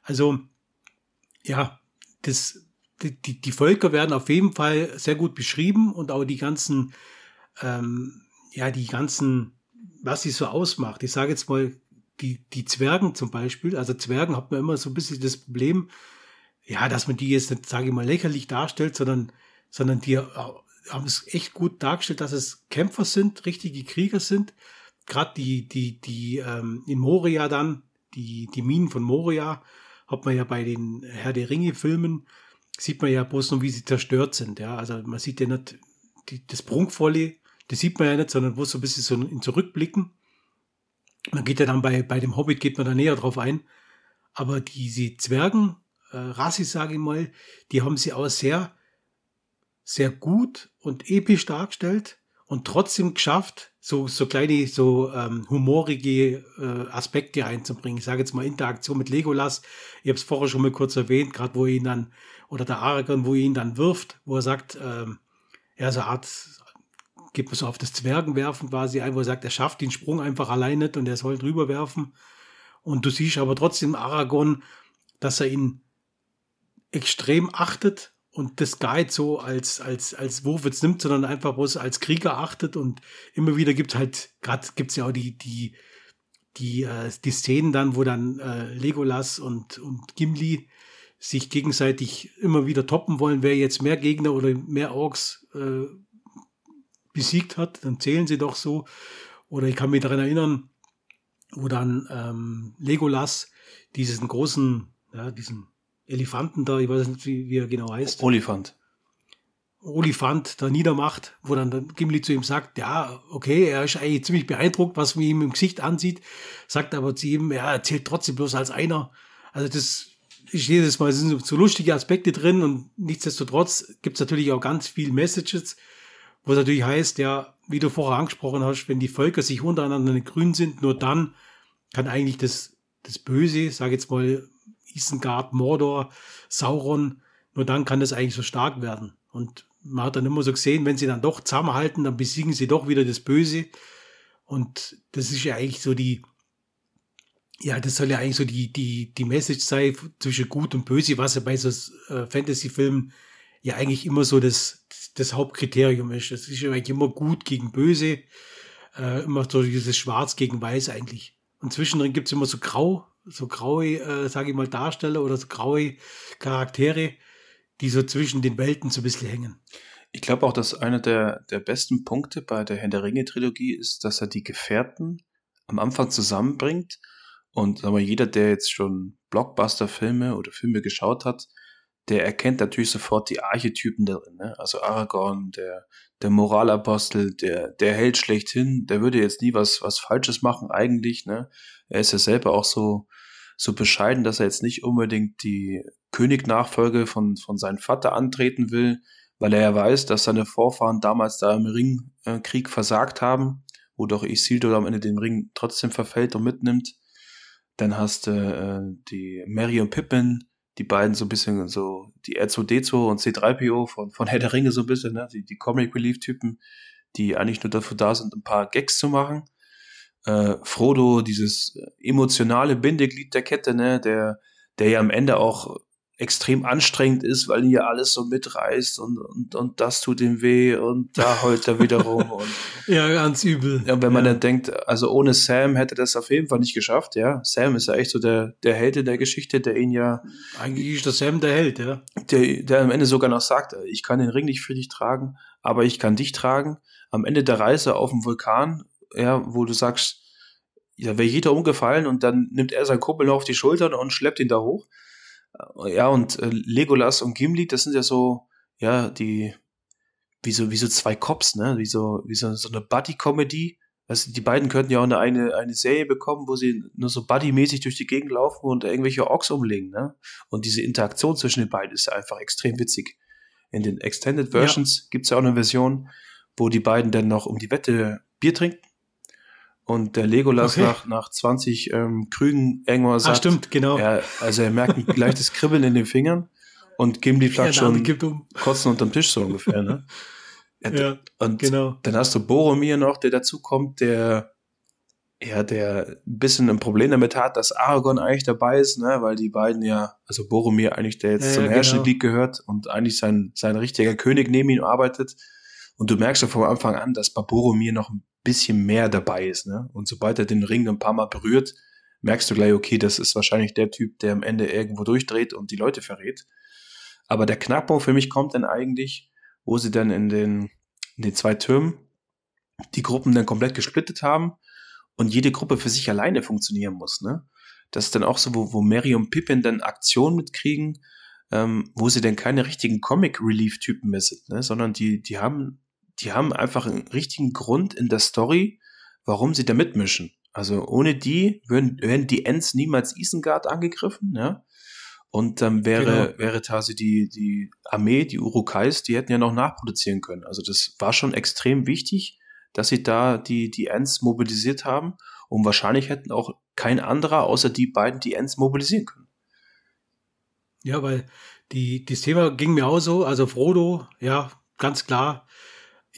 Also ja, das, die, die Völker werden auf jeden Fall sehr gut beschrieben und auch die ganzen, ähm, ja, die ganzen, was sie so ausmacht. Ich sage jetzt mal, die, die Zwergen zum Beispiel, also Zwergen hat man immer so ein bisschen das Problem, ja, dass man die jetzt nicht, sage ich mal, lächerlich darstellt, sondern, sondern die haben es echt gut dargestellt, dass es Kämpfer sind, richtige Krieger sind. Gerade die, die, die ähm, in Moria dann, die, die Minen von Moria, hat man ja bei den Herr der Ringe-Filmen, sieht man ja bloß nur, wie sie zerstört sind. Ja, also man sieht ja nicht die, das Prunkvolle, das sieht man ja nicht, sondern bloß so ein bisschen so in Zurückblicken. Man geht ja dann bei, bei dem Hobbit, geht man da näher drauf ein. Aber diese Zwergen, äh, Rassis, sage ich mal, die haben sie auch sehr, sehr gut und episch dargestellt und trotzdem geschafft, so, so kleine, so ähm, humorige äh, Aspekte einzubringen. Ich sage jetzt mal Interaktion mit Legolas. Ich habe es vorher schon mal kurz erwähnt, gerade wo ihn dann, oder der Aragorn, wo ihn dann wirft, wo er sagt, ähm, ja, so eine Art, gibt es so auf das Zwergenwerfen quasi ein, wo er sagt, er schafft den Sprung einfach allein nicht und er soll drüber werfen. Und du siehst aber trotzdem Aragorn, dass er ihn extrem achtet und das nicht so als, als, als Wurf jetzt nimmt, sondern einfach bloß als Krieger achtet und immer wieder gibt halt, gerade gibt es ja auch die, die, die, äh, die Szenen dann, wo dann äh, Legolas und, und Gimli sich gegenseitig immer wieder toppen wollen, wer jetzt mehr Gegner oder mehr Orks äh, besiegt hat, dann zählen sie doch so. Oder ich kann mich daran erinnern, wo dann ähm, Legolas diesen großen, ja, diesen Elefanten da, ich weiß nicht, wie, wie er genau heißt. Olifant. Olifant da niedermacht, wo dann Gimli zu ihm sagt, ja, okay, er ist eigentlich ziemlich beeindruckt, was man ihm im Gesicht ansieht, sagt aber zu ihm, ja, er zählt trotzdem bloß als einer. Also das jedes Mal sind so lustige Aspekte drin und nichtsdestotrotz gibt es natürlich auch ganz viel Messages, wo es natürlich heißt, ja, wie du vorher angesprochen hast, wenn die Völker sich untereinander grün sind, nur dann kann eigentlich das, das Böse, sage jetzt mal, Isengard, Mordor, Sauron. Nur dann kann das eigentlich so stark werden. Und man hat dann immer so gesehen, wenn sie dann doch zusammenhalten, dann besiegen sie doch wieder das Böse. Und das ist ja eigentlich so die, ja, das soll ja eigentlich so die, die, die Message sein zwischen Gut und Böse, was ja bei so äh, Fantasy-Filmen ja eigentlich immer so das, das Hauptkriterium ist. Das ist ja eigentlich immer gut gegen böse, äh, immer so dieses Schwarz gegen Weiß eigentlich. Und zwischendrin gibt es immer so Grau, so graue, äh, sage ich mal, Darsteller oder so graue Charaktere, die so zwischen den Welten so ein bisschen hängen. Ich glaube auch, dass einer der, der besten Punkte bei der Herr der Ringe-Trilogie ist, dass er die Gefährten am Anfang zusammenbringt. Und wir, jeder, der jetzt schon Blockbuster-Filme oder Filme geschaut hat, der erkennt natürlich sofort die Archetypen darin. Ne? Also Aragorn, der, der Moralapostel, der, der Held schlechthin, der würde jetzt nie was, was Falsches machen eigentlich. Ne? Er ist ja selber auch so so bescheiden, dass er jetzt nicht unbedingt die Könignachfolge von, von seinem Vater antreten will, weil er ja weiß, dass seine Vorfahren damals da im Ringkrieg äh, versagt haben, wo doch Isildur am Ende den Ring trotzdem verfällt und mitnimmt. Dann hast du äh, die Mary und Pippin, die beiden so ein bisschen so, die R2D2 und C3PO von, von Herr der Ringe so ein bisschen, ne? die, die Comic Relief Typen, die eigentlich nur dafür da sind, ein paar Gags zu machen. Äh, Frodo, dieses emotionale Bindeglied der Kette, ne, der, der ja am Ende auch extrem anstrengend ist, weil ja alles so mitreißt und, und, und das tut ihm weh und da heult er wiederum. [LAUGHS] Und, ja, ganz übel. Ja, wenn man ja. dann denkt, also ohne Sam hätte das auf jeden Fall nicht geschafft, ja. Sam ist ja echt so der, der Held in der Geschichte, der ihn ja. Eigentlich ist der Sam der Held, ja. Der, der am Ende sogar noch sagt, ich kann den Ring nicht für dich tragen, aber ich kann dich tragen. Am Ende der Reise auf dem Vulkan, ja, wo du sagst, ja, wäre jeder umgefallen und dann nimmt er seinen Kumpel auf die Schultern und schleppt ihn da hoch ja, und äh, Legolas und Gimli, das sind ja so, ja, die, wie so, wie so zwei Cops, ne? Wie so, wie so, so eine Buddy-Comedy. Also die beiden könnten ja auch eine, eine, eine Serie bekommen, wo sie nur so Buddy-mäßig durch die Gegend laufen und irgendwelche Orks umlegen, ne? Und diese Interaktion zwischen den beiden ist einfach extrem witzig. In den Extended Versions ja. gibt's ja auch eine Version, wo die beiden dann noch um die Wette Bier trinken und der Legolas okay. nach, nach 20 ähm, Krügen irgendwann sagt, Ach, stimmt, genau. Er, also er merkt ein [LAUGHS] leichtes Kribbeln in den Fingern und Gimli plagt schon um. kotzen unterm Tisch so ungefähr, ne? [LAUGHS] ja, und genau. dann hast du Boromir noch, der dazu kommt, der ja, der ein bisschen ein Problem damit hat, dass Aragorn eigentlich dabei ist, ne, weil die beiden ja, also Boromir eigentlich, der jetzt ja, zum ja, Herrschenglied genau. gehört und eigentlich sein, sein richtiger König neben ihm arbeitet. Und du merkst ja von Anfang an, dass bei Boromir noch ein bisschen mehr dabei ist. Ne? Und sobald er den Ring ein paar Mal berührt, merkst du gleich, okay, das ist wahrscheinlich der Typ, der am Ende irgendwo durchdreht und die Leute verrät. Aber der Knackpunkt für mich kommt dann eigentlich, wo sie dann in den, in den zwei Türmen die Gruppen dann komplett gesplittet haben und jede Gruppe für sich alleine funktionieren muss. Ne? Das ist dann auch so, wo, wo Mary und Pippin dann Aktionen mitkriegen, ähm, wo sie dann keine richtigen Comic-Relief-Typen mehr sind, ne? sondern die, die haben die haben einfach einen richtigen Grund in der Story, warum sie da mitmischen. Also ohne die würden, würden die Ents niemals Isengard angegriffen, ja. Und dann wäre, genau. wäre quasi die, die Armee, die Urukais, die hätten ja noch nachproduzieren können. Also das war schon extrem wichtig, dass sie da die, die Ents mobilisiert haben. Und wahrscheinlich hätten auch kein anderer außer die beiden die Ents mobilisieren können. Ja, weil die, das Thema ging mir auch so. Also Frodo, ja, ganz klar,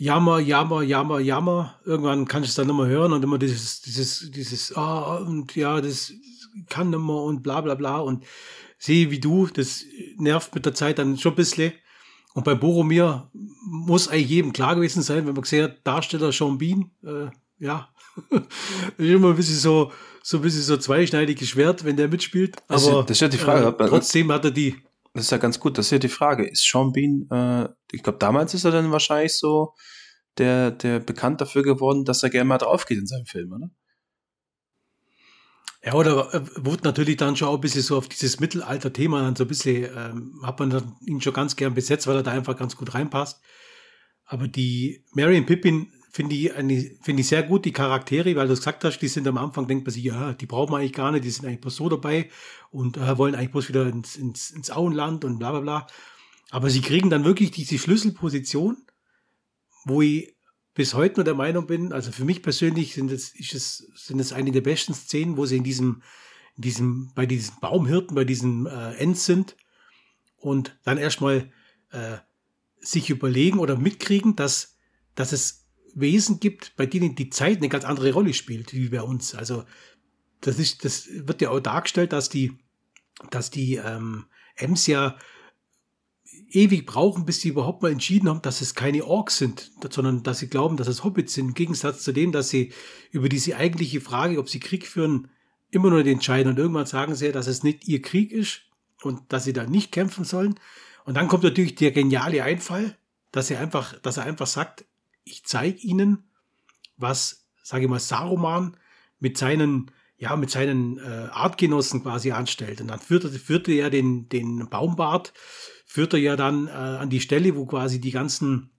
Jammer, Jammer, Jammer, Jammer. Irgendwann kann ich es dann nicht mehr hören und immer dieses, dieses, dieses, ah, und ja, das kann nicht mehr und bla bla bla. Und sehe wie du, das nervt mit der Zeit dann schon ein bisschen. Und bei Boromir muss eigentlich jedem klar gewesen sein, wenn man gesehen hat, Darsteller Sean Bean, äh, ja, [LAUGHS] ist immer ein bisschen so, so ein bisschen so zweischneidiges Schwert, wenn der mitspielt. Aber das ist ja die Frage. Äh, trotzdem hat er die, das ist ja ganz gut. Das ist ja die Frage. Ist Sean Bean, äh, ich glaube, damals ist er dann wahrscheinlich so der, der bekannt dafür geworden, dass er gerne mal drauf geht in seinem Film, oder? Ja, oder äh, wurde natürlich dann schon auch ein bisschen so auf dieses Mittelalter-Thema dann so ein bisschen, ähm, hat man dann ihn schon ganz gern besetzt, weil er da einfach ganz gut reinpasst. Aber die Marion Pippin finde ich, finde ich sehr gut, die Charaktere, weil du gesagt hast, die sind am Anfang, denkt man sich, ja, die brauchen wir eigentlich gar nicht, die sind eigentlich bloß so dabei und äh, wollen eigentlich bloß wieder ins, ins, ins Auenland und bla bla bla. Aber sie kriegen dann wirklich diese Schlüsselposition, wo ich bis heute nur der Meinung bin, also für mich persönlich sind es, ist es, sind es eine der besten Szenen, wo sie in diesem, in diesem, bei diesen Baumhirten, bei diesen äh, Ents sind und dann erstmal äh, sich überlegen oder mitkriegen, dass, dass es Wesen gibt, bei denen die Zeit eine ganz andere Rolle spielt, wie bei uns. Also das ist, das wird ja auch dargestellt, dass die, dass die ähm, Ems ja ewig brauchen, bis sie überhaupt mal entschieden haben, dass es keine Orks sind, sondern dass sie glauben, dass es Hobbits sind. Im Gegensatz zu dem, dass sie über diese eigentliche Frage, ob sie Krieg führen, immer nur entscheiden. Und irgendwann sagen sie ja, dass es nicht ihr Krieg ist und dass sie da nicht kämpfen sollen. Und dann kommt natürlich der geniale Einfall, dass er einfach, dass er einfach sagt, ich zeige ihnen, was, sage ich mal, Saruman mit seinen, ja, mit seinen äh, Artgenossen quasi anstellt. Und dann führte, führte er den, den Baumbart, führte er ja dann äh, an die Stelle, wo quasi die ganzen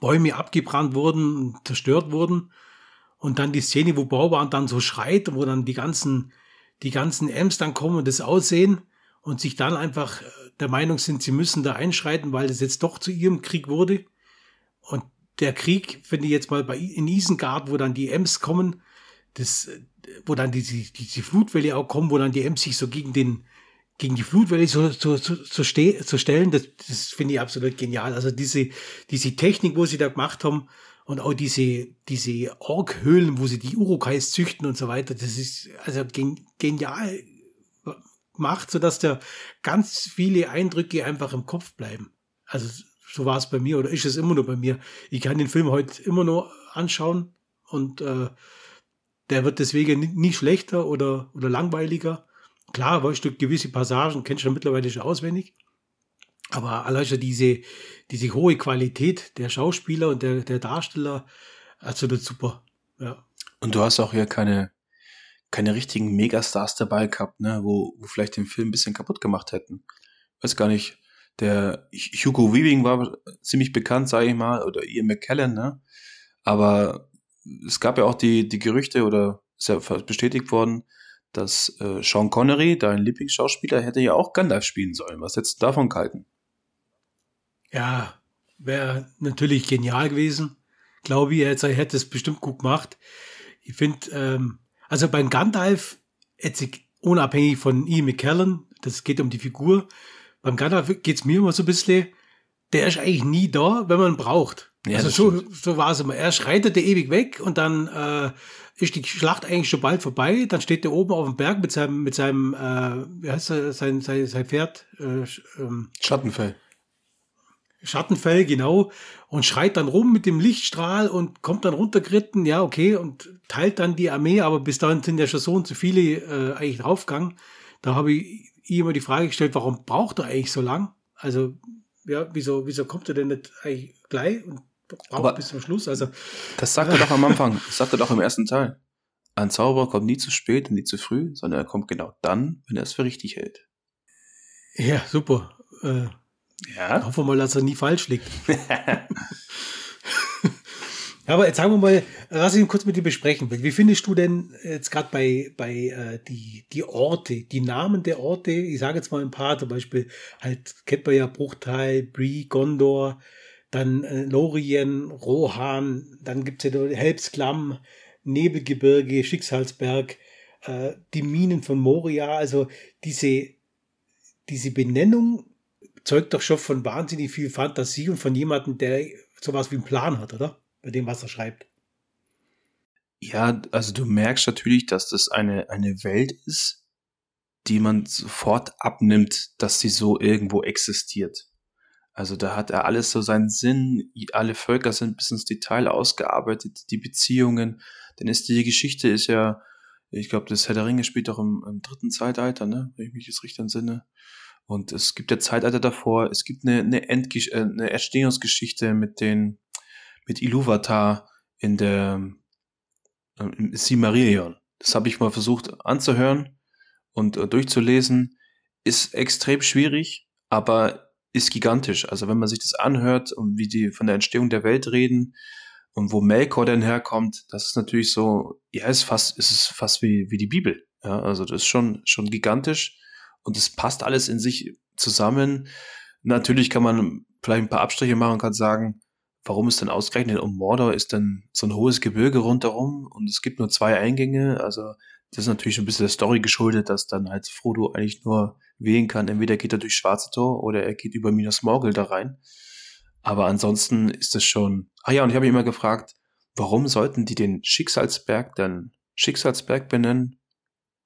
Bäume abgebrannt wurden, zerstört wurden. Und dann die Szene, wo Baubart dann so schreit, wo dann die ganzen, die ganzen Ems dann kommen und das aussehen und sich dann einfach äh, der Meinung sind, sie müssen da einschreiten, weil das jetzt doch zu ihrem Krieg wurde. Und der Krieg, finde ich jetzt mal bei in Isengard, wo dann die Ems kommen, das, wo dann diese, diese Flutwelle auch kommen, wo dann die Ems sich so gegen den, gegen die Flutwelle so, so, ste so stellen, das, das finde ich absolut genial. Also diese, diese Technik, wo sie da gemacht haben und auch diese, diese Orkhöhlen, wo sie die Urukais züchten und so weiter, das ist also gen genial gemacht, sodass da ganz viele Eindrücke einfach im Kopf bleiben. Also so war es bei mir oder ist es immer nur bei mir. Ich kann den Film heute immer nur anschauen und äh, der wird deswegen nie schlechter oder, oder langweiliger. Klar, weißt du, gewisse Passagen kennst du mittlerweile schon auswendig. Aber allein schon diese, diese hohe Qualität der Schauspieler und der, der Darsteller, also das super. Ja. Und du hast auch hier keine, keine richtigen Megastars dabei gehabt, ne, wo, wo vielleicht den Film ein bisschen kaputt gemacht hätten. Weiß gar nicht. Der Hugo Weaving war ziemlich bekannt, sage ich mal, oder Ian McKellen, ne? Aber es gab ja auch die, die Gerüchte oder ist ja bestätigt worden, dass äh, Sean Connery, dein Lieblingsschauspieler, hätte ja auch Gandalf spielen sollen. Was hättest du davon gehalten? Ja, wäre natürlich genial gewesen. Glaube ich, er hätte es bestimmt gut gemacht. Ich finde, ähm, also beim Gandalf, jetzt unabhängig von Ian McKellen, das geht um die Figur, beim Gandalf geht's mir immer so ein bisschen, der ist eigentlich nie da, wenn man ihn braucht. Ja, also so, so war es immer. Er schreitet ewig weg und dann äh, ist die Schlacht eigentlich schon bald vorbei. Dann steht er oben auf dem Berg mit seinem, mit seinem, äh, wie heißt er, sein, sein, sein Pferd? Äh, ähm, Schattenfell. Schattenfell, genau. Und schreit dann rum mit dem Lichtstrahl und kommt dann runtergeritten, ja, okay, und teilt dann die Armee, aber bis dahin sind ja schon so und so viele äh, eigentlich draufgegangen. Da habe ich immer die Frage gestellt, warum braucht er eigentlich so lang? Also, ja, wieso, wieso kommt er denn nicht eigentlich gleich und braucht Aber bis zum Schluss? Also, das sagt er [LAUGHS] doch am Anfang, das sagt er doch im ersten Teil. Ein Zauberer kommt nie zu spät und nie zu früh, sondern er kommt genau dann, wenn er es für richtig hält. Ja, super. Äh, ja. Hoffen wir mal, dass er nie falsch liegt. [LAUGHS] Aber jetzt sagen wir mal, was ich kurz mit dir besprechen will. Wie findest du denn jetzt gerade bei, bei äh, die, die Orte, die Namen der Orte? Ich sage jetzt mal ein paar, zum Beispiel halt kennt man ja Bruchteil, Bree, Gondor, dann äh, Lorien, Rohan, dann gibt's ja Helbsklamm, Nebelgebirge, Schicksalsberg, äh, die Minen von Moria. Also diese, diese Benennung zeugt doch schon von wahnsinnig viel Fantasie und von jemandem, der sowas wie einen Plan hat, oder? Bei dem, was er schreibt. Ja, also du merkst natürlich, dass das eine, eine Welt ist, die man sofort abnimmt, dass sie so irgendwo existiert. Also da hat er alles so seinen Sinn, alle Völker sind bis ins Detail ausgearbeitet, die Beziehungen, denn ist die Geschichte ist ja, ich glaube, das Herr der Ringe spielt doch im, im, dritten Zeitalter, ne, wenn ich mich jetzt richtig entsinne. Und es gibt ja Zeitalter davor, es gibt eine, eine, Endgesch äh, eine Entstehungsgeschichte mit den, mit Iluvatar in der äh, im. Das habe ich mal versucht anzuhören und äh, durchzulesen. Ist extrem schwierig, aber ist gigantisch. Also wenn man sich das anhört und wie die von der Entstehung der Welt reden und wo Melkor denn herkommt, das ist natürlich so, ja, ist fast, ist es fast wie, wie die Bibel. Ja, also das ist schon, schon gigantisch und es passt alles in sich zusammen. Natürlich kann man vielleicht ein paar Abstriche machen und kann sagen, warum ist denn ausgerechnet um Mordor ist denn so ein hohes Gebirge rundherum und es gibt nur zwei Eingänge. Also das ist natürlich ein bisschen der Story geschuldet, dass dann halt Frodo eigentlich nur wählen kann. Entweder geht er durch Schwarze Tor oder er geht über Minas Morgul da rein. Aber ansonsten ist das schon. Ah ja, und ich habe mich immer gefragt, warum sollten die den Schicksalsberg dann Schicksalsberg benennen?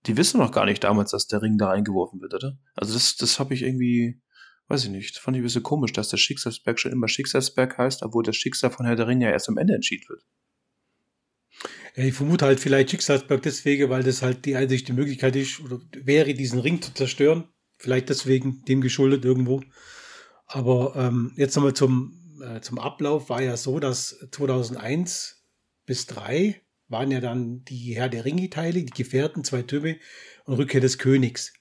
Die wissen noch gar nicht damals, dass der Ring da reingeworfen wird, oder? Also das, das habe ich irgendwie weiß ich nicht, fand ich ein bisschen komisch, dass der Schicksalsberg schon immer Schicksalsberg heißt, obwohl das Schicksal von Herr der Ringe ja erst am Ende entschieden wird. Ja, ich vermute halt vielleicht Schicksalsberg deswegen, weil das halt die einzige Möglichkeit ist, oder wäre, diesen Ring zu zerstören. Vielleicht deswegen dem geschuldet irgendwo. Aber ähm, jetzt nochmal zum, äh, zum Ablauf war ja so, dass 2001 bis 3 waren ja dann die Herr der Ringe-Teile, die Gefährten, zwei Türme und Rückkehr des Königs.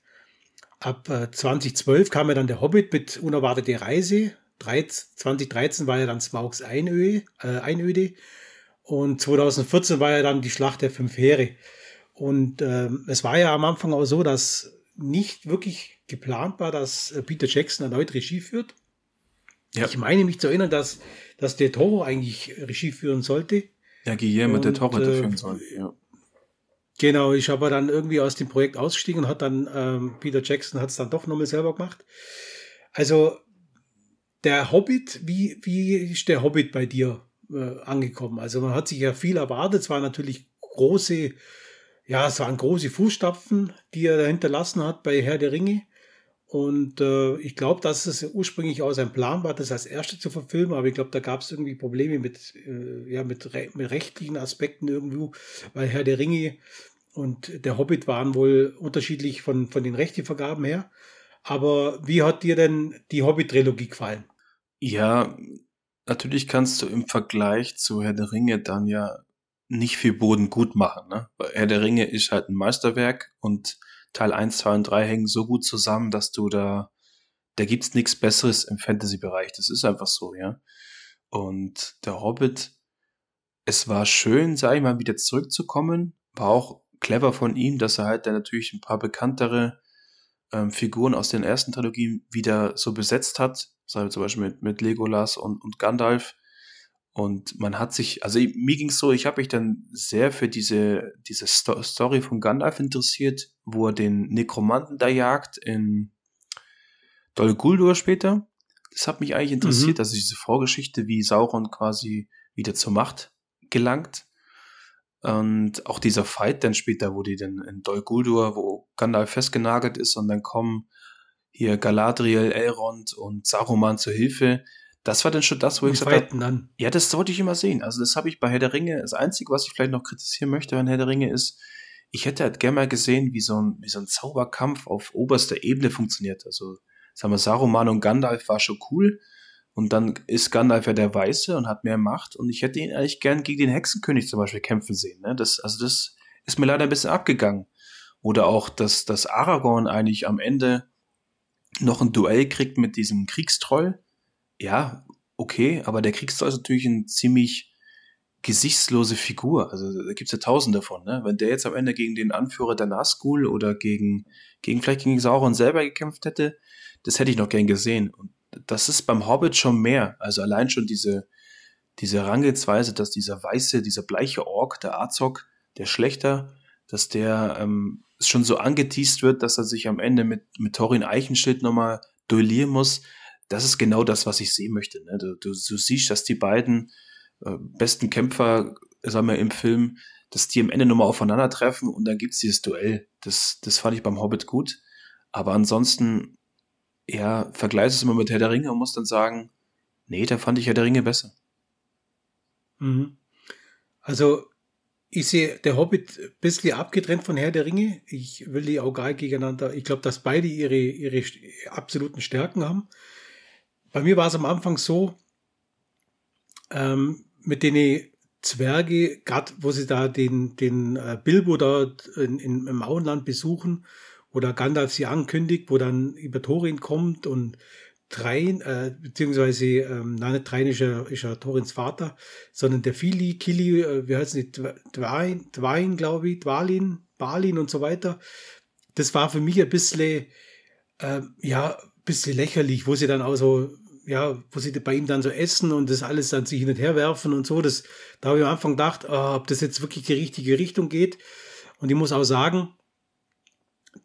Ab 2012 äh, kam ja dann der Hobbit mit Unerwartete Reise. 2013 war ja dann Smaugs Einöde, äh, Einöde. Und 2014 war ja dann die Schlacht der fünf Heere. Und äh, es war ja am Anfang auch so, dass nicht wirklich geplant war, dass äh, Peter Jackson erneut Regie führt. Ja. Ich meine mich zu erinnern, dass, dass der Toro eigentlich Regie führen sollte. Ja, Guillermo der Toro hätte äh, führen sollen. Ja. Genau, ich habe dann irgendwie aus dem Projekt ausgestiegen und hat dann ähm, Peter Jackson hat es dann doch nochmal selber gemacht. Also der Hobbit, wie, wie ist der Hobbit bei dir äh, angekommen? Also man hat sich ja viel erwartet. Es waren natürlich große, ja, es waren große Fußstapfen, die er da hinterlassen hat bei Herr der Ringe. Und äh, ich glaube, dass es ursprünglich auch sein Plan war, das als erste zu verfilmen, aber ich glaube, da gab es irgendwie Probleme mit, äh, ja, mit, re mit rechtlichen Aspekten irgendwo, weil Herr der Ringe und der Hobbit waren wohl unterschiedlich von, von den Rechtevergaben her. Aber wie hat dir denn die Hobbit-Trilogie gefallen? Ja, natürlich kannst du im Vergleich zu Herr der Ringe dann ja nicht viel Boden gut machen. Ne? Weil Herr der Ringe ist halt ein Meisterwerk und Teil 1, 2 und 3 hängen so gut zusammen, dass du da, da gibt's nichts Besseres im Fantasy-Bereich. Das ist einfach so, ja. Und der Hobbit, es war schön, sag ich mal, wieder zurückzukommen. War auch clever von ihm, dass er halt dann natürlich ein paar bekanntere ähm, Figuren aus den ersten Trilogien wieder so besetzt hat. Sei zum Beispiel mit, mit Legolas und, und Gandalf. Und man hat sich, also mir ging es so, ich habe mich dann sehr für diese, diese Sto Story von Gandalf interessiert, wo er den Nekromanten da jagt in Dol Guldur später. Das hat mich eigentlich interessiert, mhm. also diese Vorgeschichte, wie Sauron quasi wieder zur Macht gelangt. Und auch dieser Fight dann später, wo die dann in Dol Guldur, wo Gandalf festgenagelt ist und dann kommen hier Galadriel, Elrond und Saruman zur Hilfe das war dann schon das, wo ich gesagt habe, ja, das sollte ich immer sehen. Also das habe ich bei Herr der Ringe. Das Einzige, was ich vielleicht noch kritisieren möchte an Herr der Ringe ist, ich hätte halt gerne mal gesehen, wie so ein, wie so ein Zauberkampf auf oberster Ebene funktioniert. Also, sagen wir, Saruman und Gandalf war schon cool. Und dann ist Gandalf ja der Weiße und hat mehr Macht. Und ich hätte ihn eigentlich gern gegen den Hexenkönig zum Beispiel kämpfen sehen. Ne? Das, also das ist mir leider ein bisschen abgegangen. Oder auch, dass, dass Aragorn eigentlich am Ende noch ein Duell kriegt mit diesem Kriegstroll ja, okay, aber der Kriegstroll ist natürlich eine ziemlich gesichtslose Figur. Also da gibt's ja tausend davon. Ne? Wenn der jetzt am Ende gegen den Anführer der Nazgul oder gegen, gegen vielleicht gegen Sauron selber gekämpft hätte, das hätte ich noch gern gesehen. Und das ist beim Hobbit schon mehr. Also allein schon diese, diese Herangehensweise, dass dieser weiße, dieser bleiche Ork, der Azog, der Schlechter, dass der ähm, schon so angeteased wird, dass er sich am Ende mit, mit Thorin Eichenschild nochmal duellieren muss das ist genau das, was ich sehen möchte. Ne? Du, du, du siehst, dass die beiden äh, besten Kämpfer, sagen wir im Film, dass die am Ende nochmal aufeinandertreffen und dann gibt's dieses Duell. Das, das fand ich beim Hobbit gut. Aber ansonsten, ja, vergleiche es immer mit Herr der Ringe und muss dann sagen, nee, da fand ich Herr der Ringe besser. Mhm. Also, ich sehe der Hobbit ein bisschen abgetrennt von Herr der Ringe. Ich will die auch gar gegeneinander. Ich glaube, dass beide ihre, ihre absoluten Stärken haben. Bei mir war es am Anfang so, ähm, mit den Zwerge, gerade wo sie da den, den äh, Bilbo da in, in, im Auenland besuchen, oder Gandalf sie ankündigt, wo dann über Thorin kommt und Trein, äh, beziehungsweise, ähm, nein, nicht Trein ist ja, ist ja Thorins Vater, sondern der Fili, Kili, äh, wie heißt es nicht, Dwain, Dwain glaube ich, Dwalin, Balin und so weiter. Das war für mich ein bisschen, äh, ja, ein bisschen lächerlich, wo sie dann auch so ja, wo sie bei ihm dann so essen und das alles dann sich hin und her werfen und so. Das, da habe ich am Anfang gedacht, oh, ob das jetzt wirklich die richtige Richtung geht. Und ich muss auch sagen,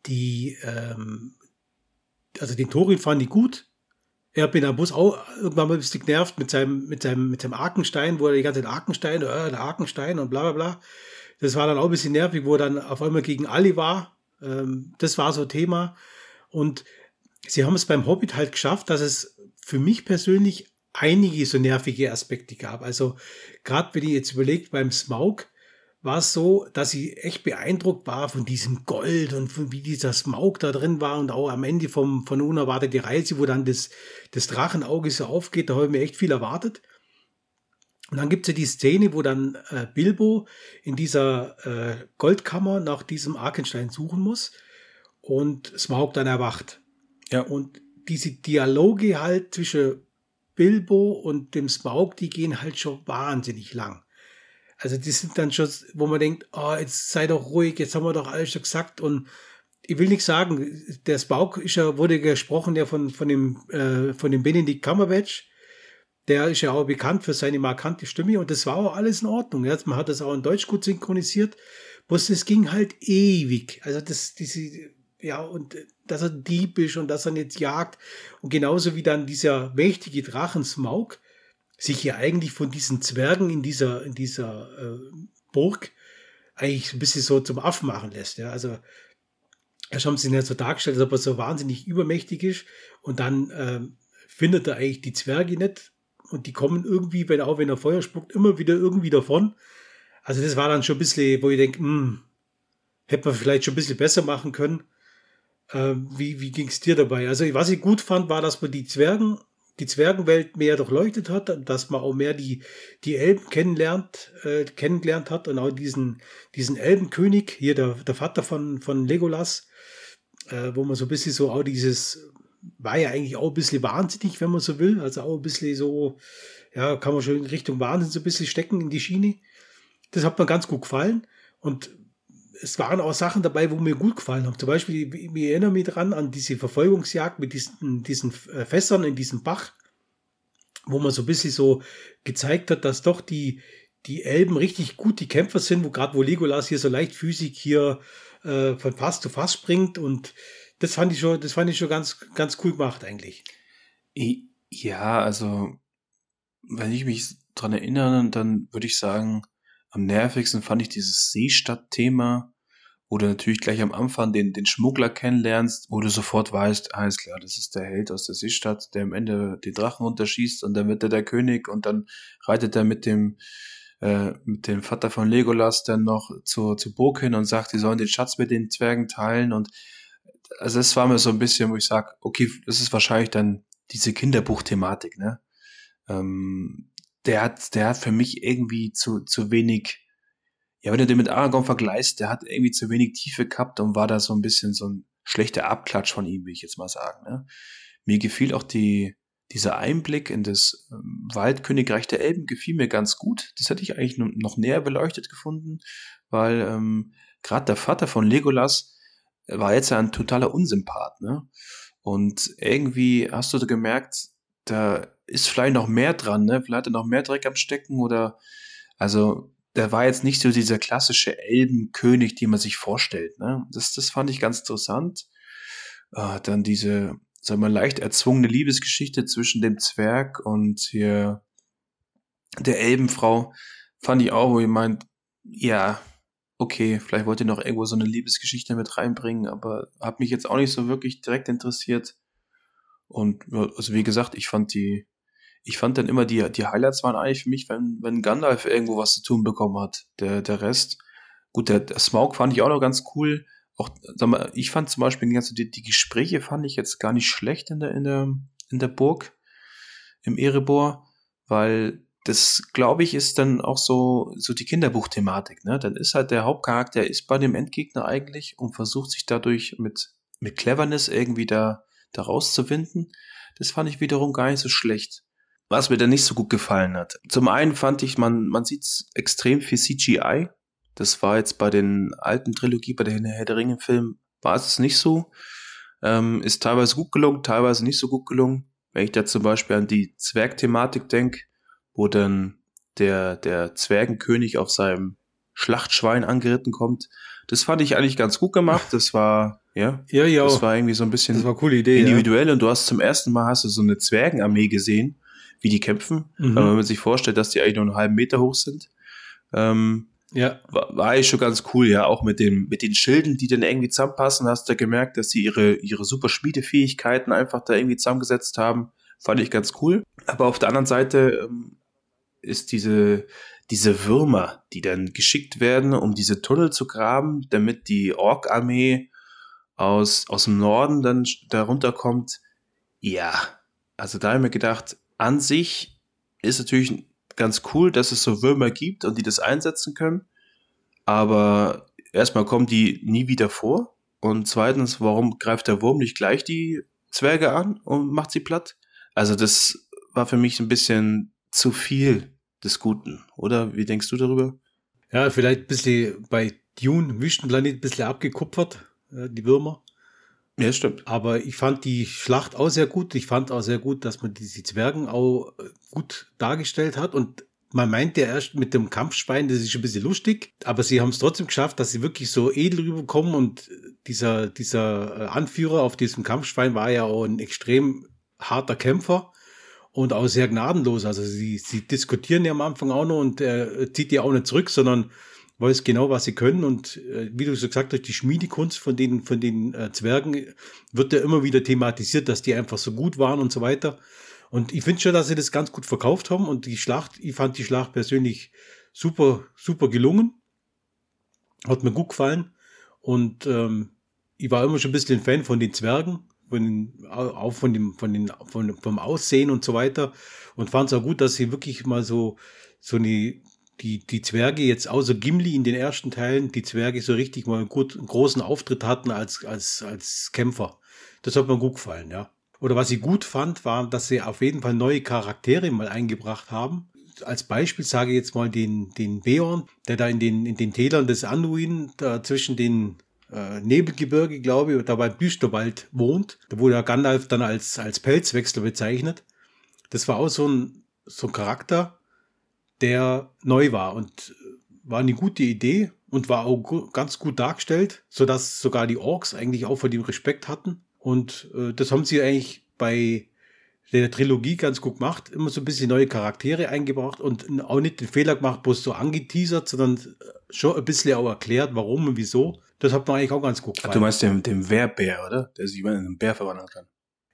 die, ähm, also den Torin fand ich gut. Er hat mich am Bus auch irgendwann mal ein bisschen genervt mit seinem, mit seinem, mit seinem Arkenstein, wo er die ganze Zeit Arkenstein, äh, der Arkenstein und bla bla bla. Das war dann auch ein bisschen nervig, wo er dann auf einmal gegen Ali war. Ähm, das war so Thema. Und sie haben es beim Hobbit halt geschafft, dass es für mich persönlich einige so nervige Aspekte gab. Also gerade wenn ich jetzt überlegt, beim Smaug war es so, dass ich echt beeindruckt war von diesem Gold und von wie dieser Smaug da drin war und auch am Ende vom, von Unerwartete Reise, wo dann das, das Drachenauge so aufgeht, da habe ich mir echt viel erwartet. Und dann gibt es ja die Szene, wo dann äh, Bilbo in dieser äh, Goldkammer nach diesem Arkenstein suchen muss und Smaug dann erwacht. Ja. Und diese Dialoge halt zwischen Bilbo und dem Smaug, die gehen halt schon wahnsinnig lang. Also die sind dann schon, wo man denkt, oh, jetzt sei doch ruhig, jetzt haben wir doch alles schon gesagt und ich will nicht sagen, der Spauk ist ja, wurde gesprochen ja von, von dem, äh, von dem Benedict Cumberbatch. Der ist ja auch bekannt für seine markante Stimme und das war auch alles in Ordnung. Ja. Man hat das auch in Deutsch gut synchronisiert. Bloß das ging halt ewig. Also das, diese, ja, und dass er diebisch und dass er nicht jagt. Und genauso wie dann dieser mächtige Drachen Smaug sich ja eigentlich von diesen Zwergen in dieser, in dieser äh, Burg eigentlich ein bisschen so zum Affen machen lässt. Ja. Also Erst haben sie ihn ja so dargestellt, ob er so wahnsinnig übermächtig ist. Und dann ähm, findet er eigentlich die Zwerge nicht. Und die kommen irgendwie, wenn, auch wenn er Feuer spuckt, immer wieder irgendwie davon. Also das war dann schon ein bisschen, wo ich denke, hm, hätte man vielleicht schon ein bisschen besser machen können. Ähm, wie wie ging es dir dabei? Also was ich gut fand, war, dass man die Zwergen, die Zwergenwelt mehr durchleuchtet hat, dass man auch mehr die, die Elben kennenlernt, äh, kennengelernt hat und auch diesen, diesen Elbenkönig, hier der, der Vater von, von Legolas, äh, wo man so ein bisschen so auch dieses, war ja eigentlich auch ein bisschen wahnsinnig, wenn man so will. Also auch ein bisschen so, ja, kann man schon in Richtung Wahnsinn so ein bisschen stecken in die Schiene. Das hat mir ganz gut gefallen. Und es waren auch Sachen dabei, wo mir gut gefallen haben. Zum Beispiel, ich, erinnere mich dran an diese Verfolgungsjagd mit diesen, diesen äh, Fässern in diesem Bach, wo man so ein bisschen so gezeigt hat, dass doch die, die Elben richtig gut die Kämpfer sind, wo gerade wo Legolas hier so leichtfüßig hier äh, von Fass zu Fass springt und das fand ich schon, das fand ich schon ganz, ganz cool gemacht eigentlich. Ja, also wenn ich mich dran erinnere, dann würde ich sagen, am nervigsten fand ich dieses Seestadt-Thema, wo du natürlich gleich am Anfang den, den Schmuggler kennenlernst, wo du sofort weißt, alles klar, das ist der Held aus der Seestadt, der am Ende den Drachen unterschießt und dann wird er der König und dann reitet er mit dem äh, mit dem Vater von Legolas dann noch zur, zur Burg hin und sagt, die sollen den Schatz mit den Zwergen teilen und also es war mir so ein bisschen, wo ich sage, okay, das ist wahrscheinlich dann diese Kinderbuch-Thematik, ne? Ähm, der hat, der hat für mich irgendwie zu, zu wenig, ja, wenn du den mit Aragorn vergleichst, der hat irgendwie zu wenig Tiefe gehabt und war da so ein bisschen so ein schlechter Abklatsch von ihm, will ich jetzt mal sagen. Ne? Mir gefiel auch die, dieser Einblick in das ähm, Waldkönigreich der Elben gefiel mir ganz gut. Das hätte ich eigentlich noch näher beleuchtet gefunden, weil ähm, gerade der Vater von Legolas war jetzt ja ein totaler Unsympath, ne? Und irgendwie hast du da gemerkt, da ist vielleicht noch mehr dran, ne? Vielleicht hat er noch mehr Dreck am Stecken oder also der war jetzt nicht so dieser klassische Elbenkönig, den man sich vorstellt, ne? Das, das fand ich ganz interessant. Äh, dann diese sagen wir, leicht erzwungene Liebesgeschichte zwischen dem Zwerg und hier der Elbenfrau fand ich auch, wo ihr meint, ja, okay, vielleicht wollt ihr noch irgendwo so eine Liebesgeschichte mit reinbringen, aber hat mich jetzt auch nicht so wirklich direkt interessiert. Und also wie gesagt, ich fand die, ich fand dann immer die, die Highlights waren eigentlich für mich, wenn, wenn Gandalf irgendwo was zu tun bekommen hat. Der, der Rest, gut, der, der Smaug fand ich auch noch ganz cool auch, mal, ich fand zum Beispiel die, die, die Gespräche fand ich jetzt gar nicht schlecht in der, in der, in der Burg, im Erebor, weil das, glaube ich, ist dann auch so, so die Kinderbuchthematik, ne? Dann ist halt der Hauptcharakter ist bei dem Endgegner eigentlich und versucht sich dadurch mit, mit Cleverness irgendwie da, da rauszuwinden. Das fand ich wiederum gar nicht so schlecht. Was mir dann nicht so gut gefallen hat. Zum einen fand ich, man, man sieht extrem viel CGI das war jetzt bei den alten Trilogie, bei den Herr der Ringe-Filmen, war es nicht so. Ähm, ist teilweise gut gelungen, teilweise nicht so gut gelungen. Wenn ich da zum Beispiel an die Zwergthematik denke, wo dann der, der Zwergenkönig auf seinem Schlachtschwein angeritten kommt. Das fand ich eigentlich ganz gut gemacht. Das war, ja, ja, ja. das war irgendwie so ein bisschen das war coole Idee, individuell. Ja. Und du hast zum ersten Mal hast du so eine Zwergenarmee gesehen, wie die kämpfen. Mhm. Weil man sich vorstellt, dass die eigentlich nur einen halben Meter hoch sind. Ähm, ja. War, war eigentlich schon ganz cool, ja. Auch mit dem, mit den Schilden, die dann irgendwie zusammenpassen, hast du gemerkt, dass sie ihre, ihre super Schmiedefähigkeiten einfach da irgendwie zusammengesetzt haben. Fand ich ganz cool. Aber auf der anderen Seite ähm, ist diese, diese Würmer, die dann geschickt werden, um diese Tunnel zu graben, damit die Ork-Armee aus, aus dem Norden dann darunter kommt. Ja, also da habe ich mir gedacht, an sich ist natürlich ganz cool, dass es so Würmer gibt und die das einsetzen können. Aber erstmal kommen die nie wieder vor. Und zweitens, warum greift der Wurm nicht gleich die Zwerge an und macht sie platt? Also das war für mich ein bisschen zu viel des Guten, oder? Wie denkst du darüber? Ja, vielleicht ein bisschen bei Dune, Wüstenplanet, ein bisschen abgekupfert, die Würmer. Ja, stimmt. Aber ich fand die Schlacht auch sehr gut. Ich fand auch sehr gut, dass man diese Zwergen auch äh, gut dargestellt hat. Und man meint ja erst mit dem Kampfschwein, das ist ein bisschen lustig, aber sie haben es trotzdem geschafft, dass sie wirklich so edel rüberkommen und dieser, dieser äh, Anführer auf diesem Kampfschwein war ja auch ein extrem harter Kämpfer und auch sehr gnadenlos. Also sie, sie diskutieren ja am Anfang auch noch und er zieht ja auch nicht zurück, sondern weiß genau, was sie können. Und äh, wie du so gesagt hast, die Schmiedekunst von den, von den äh, Zwergen wird ja immer wieder thematisiert, dass die einfach so gut waren und so weiter. Und ich finde schon, dass sie das ganz gut verkauft haben. Und die Schlacht, ich fand die Schlacht persönlich super, super gelungen. Hat mir gut gefallen. Und ähm, ich war immer schon ein bisschen Fan von den Zwergen, von den, auch von dem, von den, von, vom Aussehen und so weiter. Und fand es auch gut, dass sie wirklich mal so, so eine die, die Zwerge jetzt außer Gimli in den ersten Teilen, die Zwerge so richtig mal einen, gut, einen großen Auftritt hatten als, als, als Kämpfer. Das hat mir gut gefallen, ja. Oder was ich gut fand, war, dass sie auf jeden Fall neue Charaktere mal eingebracht haben. Als Beispiel sage ich jetzt mal den, den Beorn, der da in den, in den Tälern des Anduin, da zwischen den äh, Nebelgebirge, glaube ich, da beim Büsterwald wohnt. Da wurde der Gandalf dann als, als Pelzwechsler bezeichnet. Das war auch so ein, so ein Charakter, der neu war und war eine gute Idee und war auch ganz gut dargestellt, sodass sogar die Orks eigentlich auch vor dem Respekt hatten. Und äh, das haben sie eigentlich bei der Trilogie ganz gut gemacht. Immer so ein bisschen neue Charaktere eingebracht und auch nicht den Fehler gemacht, bloß so angeteasert, sondern äh, schon ein bisschen auch erklärt, warum und wieso. Das hat man eigentlich auch ganz gut gemacht. Du meinst den, den Wehrbär, oder? Der sich in einen Bär verwandeln kann.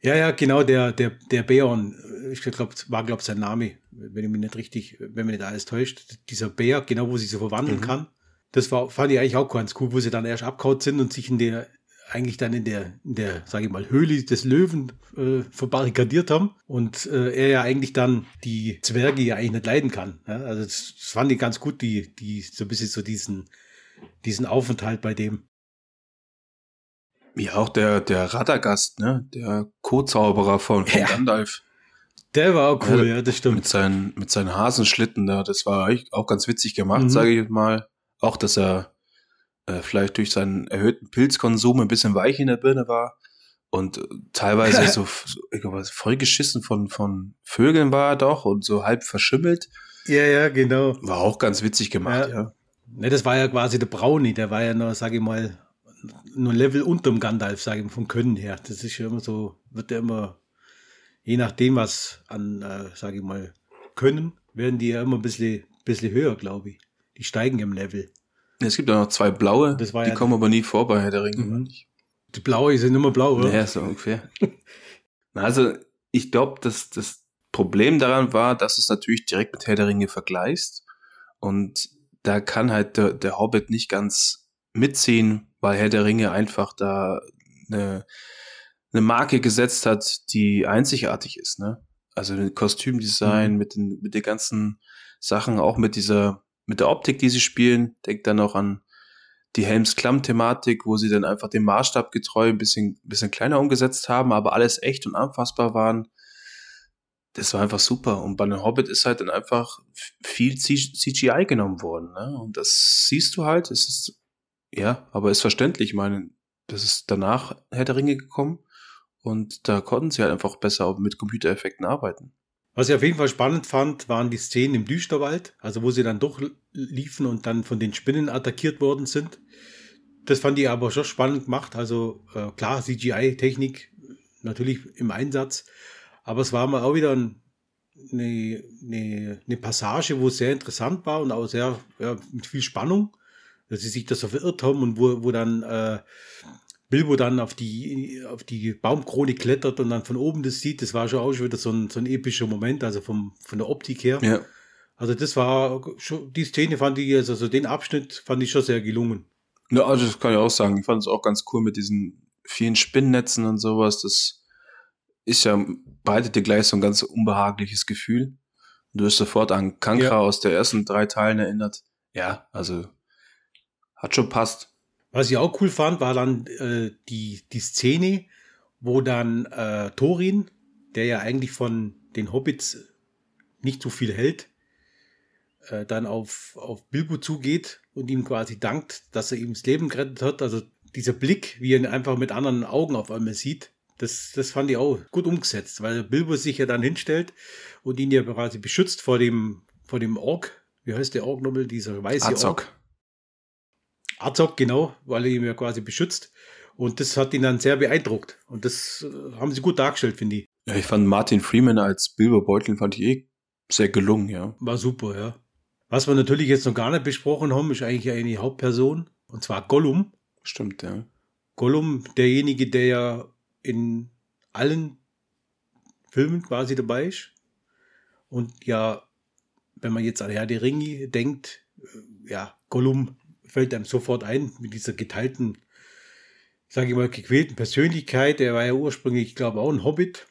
Ja, ja, genau, der, der, der Bären, ich glaube, war, glaube sein Name, wenn ich mich nicht richtig, wenn mich nicht alles täuscht. Dieser Bär, genau, wo sich so verwandeln mhm. kann. Das war, fand ich eigentlich auch ganz cool, wo sie dann erst abgehaut sind und sich in der, eigentlich dann in der, in der, sage ich mal, Höhle des Löwen äh, verbarrikadiert haben und äh, er ja eigentlich dann die Zwerge ja eigentlich nicht leiden kann. Ja? Also das, das fand ich ganz gut, die, die so ein bisschen so diesen, diesen Aufenthalt bei dem. Ja, auch der, der Radagast, ne? Der Co-Zauberer von, von ja. Gandalf. Der war auch cool, ja, ja, das stimmt. Mit seinen, mit seinen Hasenschlitten da, das war auch ganz witzig gemacht, mhm. sage ich mal. Auch, dass er äh, vielleicht durch seinen erhöhten Pilzkonsum ein bisschen weich in der Birne war und teilweise so, so voll geschissen von, von Vögeln war er doch und so halb verschimmelt. Ja, ja, genau. War auch ganz witzig gemacht, ja. ja. Ne, das war ja quasi der Brownie, der war ja noch, sage ich mal, nur ein Level unter dem Gandalf, sage ich, vom Können her. Das ist ja immer so, wird ja immer, je nachdem, was an, äh, sage ich mal, können, werden die ja immer ein bisschen, bisschen höher, glaube ich. Die steigen im Level. Es gibt auch noch zwei blaue, die ja kommen aber nie vor bei Herr der Ringe. Mhm. Die blaue sind immer blau, oder? Ja, so ungefähr. also, ich glaube, dass das Problem daran war, dass es natürlich direkt mit Herr der Ringe vergleichst. Und da kann halt der, der Hobbit nicht ganz mitziehen, weil Herr der Ringe einfach da eine, eine Marke gesetzt hat, die einzigartig ist, ne? Also mit Kostümdesign, mhm. mit den, mit den ganzen Sachen, auch mit dieser, mit der Optik, die sie spielen. Denkt dann auch an die Helms-Klamm-Thematik, wo sie dann einfach den Maßstab getreu ein bisschen, bisschen kleiner umgesetzt haben, aber alles echt und anfassbar waren. Das war einfach super. Und bei den Hobbit ist halt dann einfach viel CGI genommen worden. Ne? Und das siehst du halt. Es ist ja, aber ist verständlich. Ich meine, das ist danach Herr der Ringe gekommen und da konnten sie halt einfach besser mit Computereffekten arbeiten. Was ich auf jeden Fall spannend fand, waren die Szenen im Düsterwald, also wo sie dann durchliefen und dann von den Spinnen attackiert worden sind. Das fand ich aber schon spannend gemacht. Also äh, klar, CGI-Technik natürlich im Einsatz, aber es war mal auch wieder ein, eine, eine, eine Passage, wo es sehr interessant war und auch sehr ja, mit viel Spannung dass sie sich das so verirrt haben und wo, wo dann äh, Bilbo dann auf die, auf die Baumkrone klettert und dann von oben das sieht, das war schon auch schon wieder so ein, so ein epischer Moment, also vom, von der Optik her. Ja. Also das war schon, die Szene fand ich, also, also den Abschnitt fand ich schon sehr gelungen. Ja, also das kann ich auch sagen. Ich fand es auch ganz cool mit diesen vielen Spinnnetzen und sowas. Das ist ja, bereitet dir gleich so ein ganz unbehagliches Gefühl. Du wirst sofort an Kankra ja. aus der ersten drei Teilen erinnert. Ja, also hat schon passt. Was ich auch cool fand, war dann äh, die, die Szene, wo dann äh, Thorin, der ja eigentlich von den Hobbits nicht so viel hält, äh, dann auf, auf Bilbo zugeht und ihm quasi dankt, dass er ihm das Leben gerettet hat. Also dieser Blick, wie er ihn einfach mit anderen Augen auf einmal sieht, das, das fand ich auch gut umgesetzt, weil Bilbo sich ja dann hinstellt und ihn ja quasi beschützt vor dem, vor dem Ork. Wie heißt der Ork nochmal? Dieser weiße Azog. Ork. Azog, genau, weil er ihn ja quasi beschützt. Und das hat ihn dann sehr beeindruckt. Und das äh, haben sie gut dargestellt, finde ich. Ja, ich fand Martin Freeman als Bilbo Beutlin fand ich eh sehr gelungen, ja. War super, ja. Was wir natürlich jetzt noch gar nicht besprochen haben, ist eigentlich eine Hauptperson. Und zwar Gollum. Stimmt, ja. Gollum, derjenige, der ja in allen Filmen quasi dabei ist. Und ja, wenn man jetzt an Herr der Ringe denkt, äh, ja, Gollum fällt einem sofort ein mit dieser geteilten, sage ich mal, gequälten Persönlichkeit. Er war ja ursprünglich, ich glaube, auch ein Hobbit.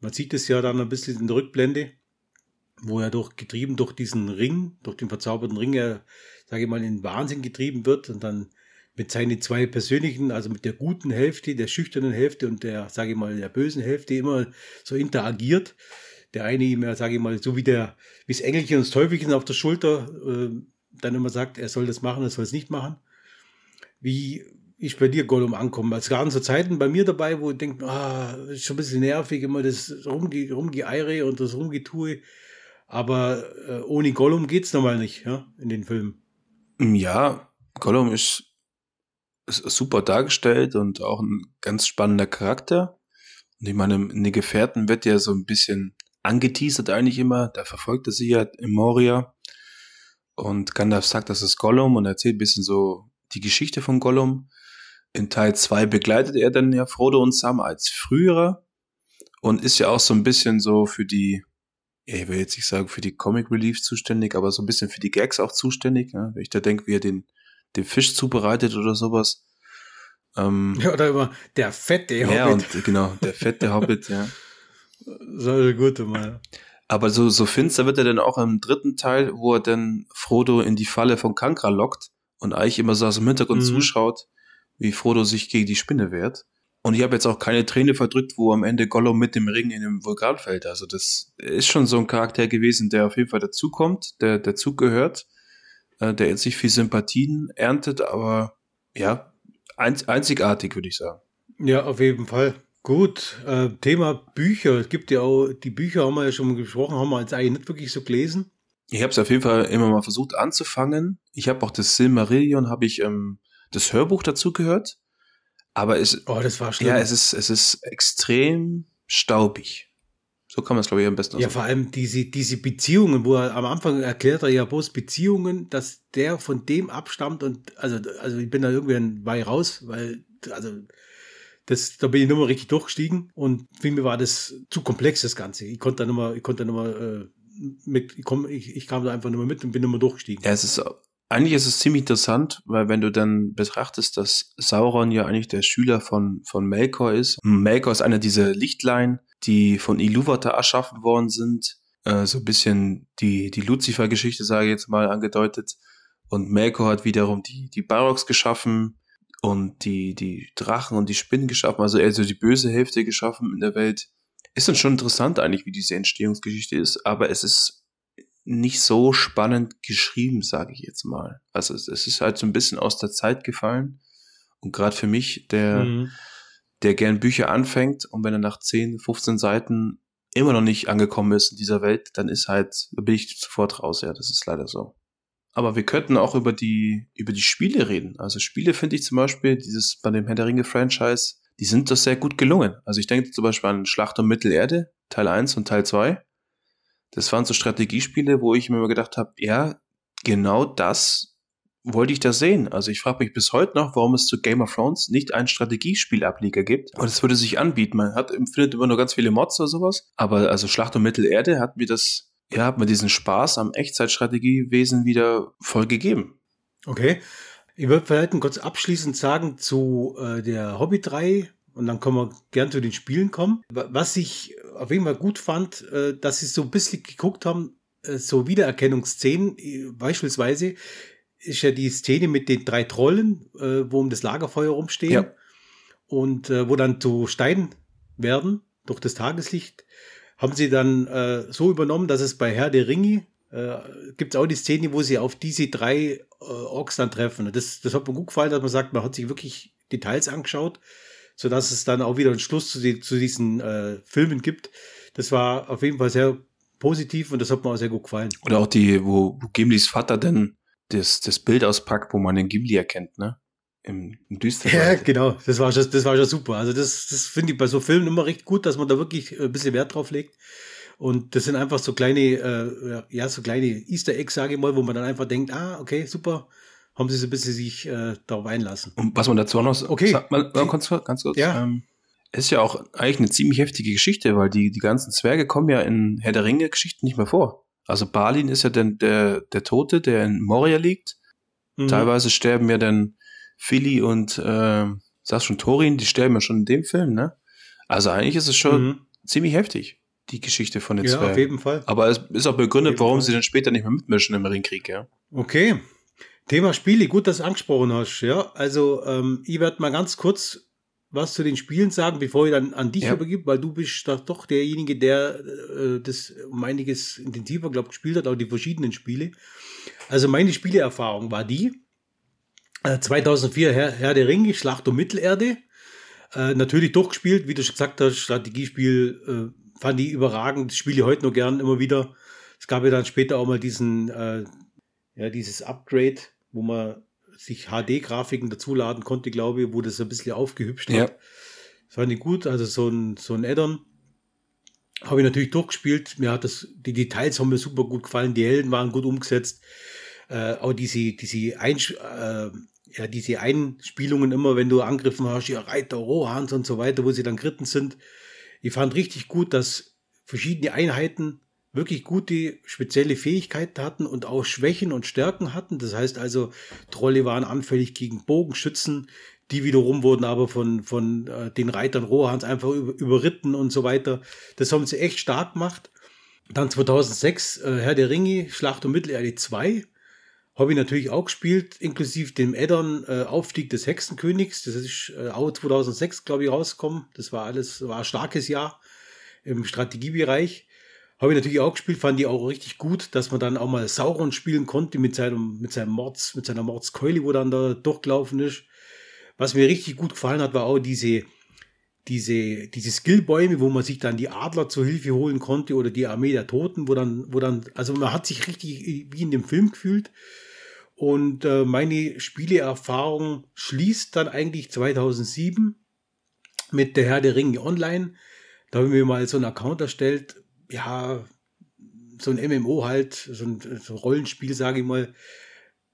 Man sieht es ja dann ein bisschen in der Rückblende, wo er durch, getrieben durch diesen Ring, durch den verzauberten Ring, er, sage ich mal, in Wahnsinn getrieben wird und dann mit seinen zwei persönlichen, also mit der guten Hälfte, der schüchternen Hälfte und der, sage ich mal, der bösen Hälfte immer so interagiert. Der eine ihm, sage ich mal, so wie der, wie das Engelchen und das Teufelchen auf der Schulter äh, dann immer sagt, er soll das machen, er soll es nicht machen. Wie ich bei dir Gollum ankomme. Es waren so Zeiten bei mir dabei, wo ich denke, ah, ist schon ein bisschen nervig, immer das Rumge Rumgeeire und das Rumgetue. Aber äh, ohne Gollum geht's normal nicht, ja, in den Filmen. Ja, Gollum ist, super dargestellt und auch ein ganz spannender Charakter. Und ich meine, in den Gefährten wird ja so ein bisschen angeteasert eigentlich immer. Da verfolgt er sie ja in Moria. Und Gandalf sagt, das ist Gollum und erzählt ein bisschen so die Geschichte von Gollum. In Teil 2 begleitet er dann ja Frodo und Sam als früherer und ist ja auch so ein bisschen so für die, ich will jetzt nicht sagen für die Comic Relief zuständig, aber so ein bisschen für die Gags auch zuständig. Ja? Wenn ich da denke, wie er den, den Fisch zubereitet oder sowas. Ähm, ja, oder immer der fette Hobbit. Ja, und genau, der fette [LAUGHS] Hobbit, ja. So eine gute mal. Aber so, so finster wird er dann auch im dritten Teil, wo er dann Frodo in die Falle von Kankra lockt und eigentlich immer so aus dem Hintergrund mhm. zuschaut, wie Frodo sich gegen die Spinne wehrt. Und ich habe jetzt auch keine Träne verdrückt, wo am Ende Gollum mit dem Ring in den Vulkan fällt. Also das ist schon so ein Charakter gewesen, der auf jeden Fall dazukommt, der dazugehört, äh, der jetzt nicht viel Sympathien erntet, aber ja, einzigartig, würde ich sagen. Ja, auf jeden Fall. Gut, äh, Thema Bücher. Es gibt ja auch, die Bücher haben wir ja schon mal gesprochen, haben wir jetzt eigentlich nicht wirklich so gelesen. Ich habe es auf jeden Fall immer mal versucht anzufangen. Ich habe auch das Silmarillion, habe ich ähm, das Hörbuch dazu gehört. Aber es, oh, das war schlimm. Ja, es ist, es ist extrem staubig. So kann man es, glaube ich, am besten Ja, vor allem diese, diese Beziehungen, wo er am Anfang erklärt er ja bloß Beziehungen, dass der von dem abstammt und also, also ich bin da irgendwie ein Weih raus, weil, also das, da bin ich nur mal richtig durchgestiegen und für mich war das zu komplex, das Ganze. Ich konnte da nur mal, ich konnte da nur mal äh, mit, ich, komm, ich, ich kam da einfach nur mal mit und bin nur mal durchgestiegen. Ja, es ist, eigentlich ist es ziemlich interessant, weil wenn du dann betrachtest, dass Sauron ja eigentlich der Schüler von, von Melkor ist. Melkor ist einer dieser Lichtlein, die von Ilúvatar erschaffen worden sind. Äh, so ein bisschen die, die Lucifer-Geschichte, sage ich jetzt mal, angedeutet. Und Melkor hat wiederum die, die Baroks geschaffen und die, die Drachen und die Spinnen geschaffen, also eher so die böse Hälfte geschaffen in der Welt. Ist dann schon interessant eigentlich, wie diese Entstehungsgeschichte ist, aber es ist nicht so spannend geschrieben, sage ich jetzt mal. Also es, es, ist halt so ein bisschen aus der Zeit gefallen. Und gerade für mich, der, mhm. der gern Bücher anfängt und wenn er nach 10, 15 Seiten immer noch nicht angekommen ist in dieser Welt, dann ist halt, bin ich sofort raus, ja, das ist leider so. Aber wir könnten auch über die, über die Spiele reden. Also Spiele finde ich zum Beispiel, dieses bei dem Herr der Ringe Franchise, die sind doch sehr gut gelungen. Also ich denke zum Beispiel an Schlacht um Mittelerde, Teil 1 und Teil 2. Das waren so Strategiespiele, wo ich mir immer gedacht habe, ja, genau das wollte ich da sehen. Also ich frage mich bis heute noch, warum es zu Game of Thrones nicht einen Strategiespielableger gibt. Und es würde sich anbieten. Man hat, findet immer nur ganz viele Mods oder sowas. Aber also Schlacht um Mittelerde hat mir das ja, hat mir diesen Spaß am Echtzeitstrategiewesen wieder voll gegeben. Okay. Ich würde vielleicht kurz abschließend sagen zu äh, der Hobby 3 und dann können wir gern zu den Spielen kommen. Was ich auf jeden Fall gut fand, äh, dass sie so ein bisschen geguckt haben, äh, so Wiedererkennungsszenen, äh, beispielsweise ist ja die Szene mit den drei Trollen, äh, wo um das Lagerfeuer rumstehen ja. und äh, wo dann zu Stein werden durch das Tageslicht haben sie dann äh, so übernommen, dass es bei Herr der Ringe, äh, gibt es auch die Szene, wo sie auf diese drei äh, Orks dann treffen. Das, das hat mir gut gefallen, dass man sagt, man hat sich wirklich Details angeschaut, sodass es dann auch wieder einen Schluss zu, die, zu diesen äh, Filmen gibt. Das war auf jeden Fall sehr positiv und das hat mir auch sehr gut gefallen. Oder auch die, wo, wo Gimlis Vater denn das, das Bild auspackt, wo man den Gimli erkennt, ne? Im, im Düsteren. Ja, genau. Das war schon, das war schon super. Also das, das finde ich bei so Filmen immer recht gut, dass man da wirklich ein bisschen Wert drauf legt. Und das sind einfach so kleine, äh, ja, so kleine Easter Eggs, sage ich mal, wo man dann einfach denkt, ah, okay, super, haben sie so ein bisschen sich äh, darauf einlassen. Und was man dazu auch noch okay. sagt, man, man ganz, ganz kurz, ja. ähm, ist ja auch eigentlich eine ziemlich heftige Geschichte, weil die, die ganzen Zwerge kommen ja in Herr der Ringe-Geschichten nicht mehr vor. Also Balin ist ja dann der, der Tote, der in Moria liegt. Mhm. Teilweise sterben ja dann Philly und äh, sagst schon Thorin, die sterben ja schon in dem Film, ne? Also eigentlich ist es schon mhm. ziemlich heftig die Geschichte von den ja, Zwergen. auf jeden Fall. Aber es ist auch begründet, warum Fall. sie dann später nicht mehr mitmischen im Ringkrieg, ja. Okay. Thema Spiele, gut, dass du angesprochen hast, ja. Also, ähm, ich werde mal ganz kurz was zu den Spielen sagen, bevor ich dann an dich ja. übergebe, weil du bist da doch derjenige, der äh, das um einiges intensiver, glaube gespielt hat, auch die verschiedenen Spiele. Also meine Spieleerfahrung war die, 2004 Herr, Herr der Ringe, Schlacht um Mittelerde. Äh, natürlich durchgespielt, wie du schon gesagt hast, Strategiespiel äh, fand ich überragend. Das spiele ich heute noch gern immer wieder. Es gab ja dann später auch mal diesen, äh, ja, dieses Upgrade, wo man sich HD-Grafiken dazuladen konnte, glaube ich, wo das ein bisschen aufgehübscht ja. hat. Das fand ich gut, also so ein, so ein Addon. Habe ich natürlich durchgespielt. Mir hat das, die Details haben mir super gut gefallen, die Helden waren gut umgesetzt. Äh, auch diese, diese, Einsch äh, ja, diese Einspielungen immer, wenn du angriffen hast, ja, Reiter, Rohans und so weiter, wo sie dann geritten sind, ich fand richtig gut, dass verschiedene Einheiten wirklich gute spezielle Fähigkeiten hatten und auch Schwächen und Stärken hatten. Das heißt also, Trolle waren anfällig gegen Bogenschützen, die wiederum wurden aber von, von äh, den Reitern Rohans einfach über, überritten und so weiter. Das haben sie echt stark gemacht. Dann 2006 äh, Herr der Ringe, Schlacht um Mittelerde 2. Habe ich natürlich auch gespielt, inklusive dem Addon äh, Aufstieg des Hexenkönigs. Das ist äh, auch 2006, glaube ich, rausgekommen. Das war alles, war ein starkes Jahr im Strategiebereich. Habe ich natürlich auch gespielt, fand ich auch richtig gut, dass man dann auch mal Sauron spielen konnte mit seinem, mit seinem Mords, mit seiner Mordskeule, wo dann da durchgelaufen ist. Was mir richtig gut gefallen hat, war auch diese, diese, diese Skillbäume, wo man sich dann die Adler zur Hilfe holen konnte oder die Armee der Toten, wo dann, wo dann, also man hat sich richtig wie in dem Film gefühlt. Und äh, meine Spieleerfahrung schließt dann eigentlich 2007 mit der Herr der Ringe Online. Da haben wir mal so einen Account erstellt. Ja, so ein MMO halt, so ein, so ein Rollenspiel, sage ich mal.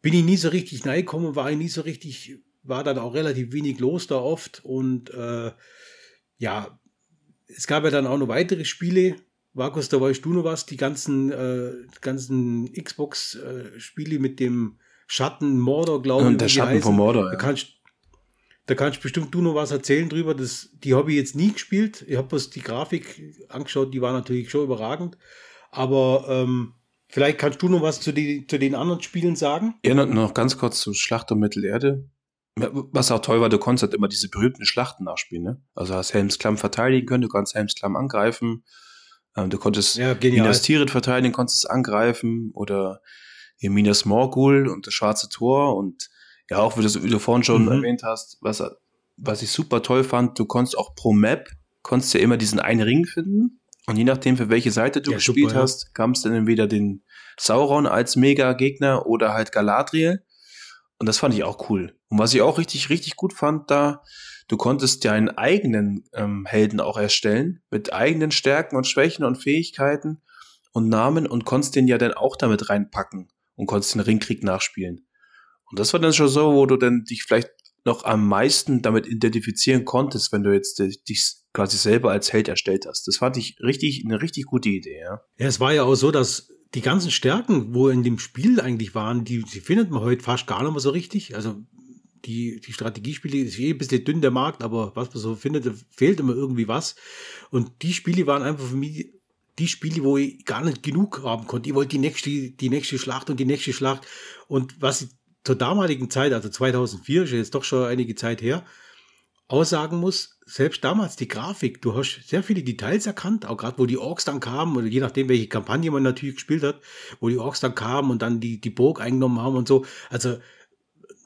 Bin ich nie so richtig reingekommen, war ich nie so richtig, war dann auch relativ wenig los da oft. Und äh, ja, es gab ja dann auch noch weitere Spiele. Markus, da weißt du noch was, die ganzen, äh, ganzen Xbox-Spiele äh, mit dem Schatten Mordor, glaube ich. Und der Schatten heißen. von Mordor. Da kannst, da kannst bestimmt du noch was erzählen drüber. Das, die habe ich jetzt nie gespielt. Ich habe bloß die Grafik angeschaut, die war natürlich schon überragend. Aber ähm, vielleicht kannst du noch was zu, die, zu den anderen Spielen sagen? Ja, noch ganz kurz zu Schlacht um Mittelerde. Was auch toll war, du konntest halt immer diese berühmten Schlachten nachspielen. Ne? Also hast Helmsklamm verteidigen können, du kannst Helmsklamm angreifen. Ähm, du konntest ja, Minas Tirith verteidigen, konntest angreifen oder hier Minas Morgul und das Schwarze Tor und ja, auch wie du, wie du vorhin schon mhm. erwähnt hast, was, was ich super toll fand, du konntest auch pro Map, konntest ja immer diesen einen Ring finden und je nachdem, für welche Seite du ja, gespielt super, hast, ja. kam es dann entweder den Sauron als Mega-Gegner oder halt Galadriel. Und das fand ich auch cool. Und was ich auch richtig, richtig gut fand da, du konntest deinen eigenen ähm, Helden auch erstellen, mit eigenen Stärken und Schwächen und Fähigkeiten und Namen und konntest den ja dann auch damit reinpacken und konntest den Ringkrieg nachspielen. Und das war dann schon so, wo du dann dich vielleicht noch am meisten damit identifizieren konntest, wenn du jetzt dich quasi selber als Held erstellt hast. Das fand ich richtig, eine richtig gute Idee, ja. Ja, es war ja auch so, dass die ganzen Stärken, wo in dem Spiel eigentlich waren, die, die findet man heute fast gar nicht mehr so richtig. Also die, die Strategiespiele ist eh ein bisschen dünn der Markt, aber was man so findet, fehlt immer irgendwie was. Und die Spiele waren einfach für mich die Spiele, wo ich gar nicht genug haben konnte. Ich wollte die nächste, die nächste Schlacht und die nächste Schlacht. Und was ich zur damaligen Zeit, also 2004, ist jetzt doch schon einige Zeit her, aussagen muss, selbst damals die Grafik, du hast sehr viele Details erkannt, auch gerade wo die Orks dann kamen, oder je nachdem, welche Kampagne man natürlich gespielt hat, wo die Orks dann kamen und dann die, die Burg eingenommen haben und so. Also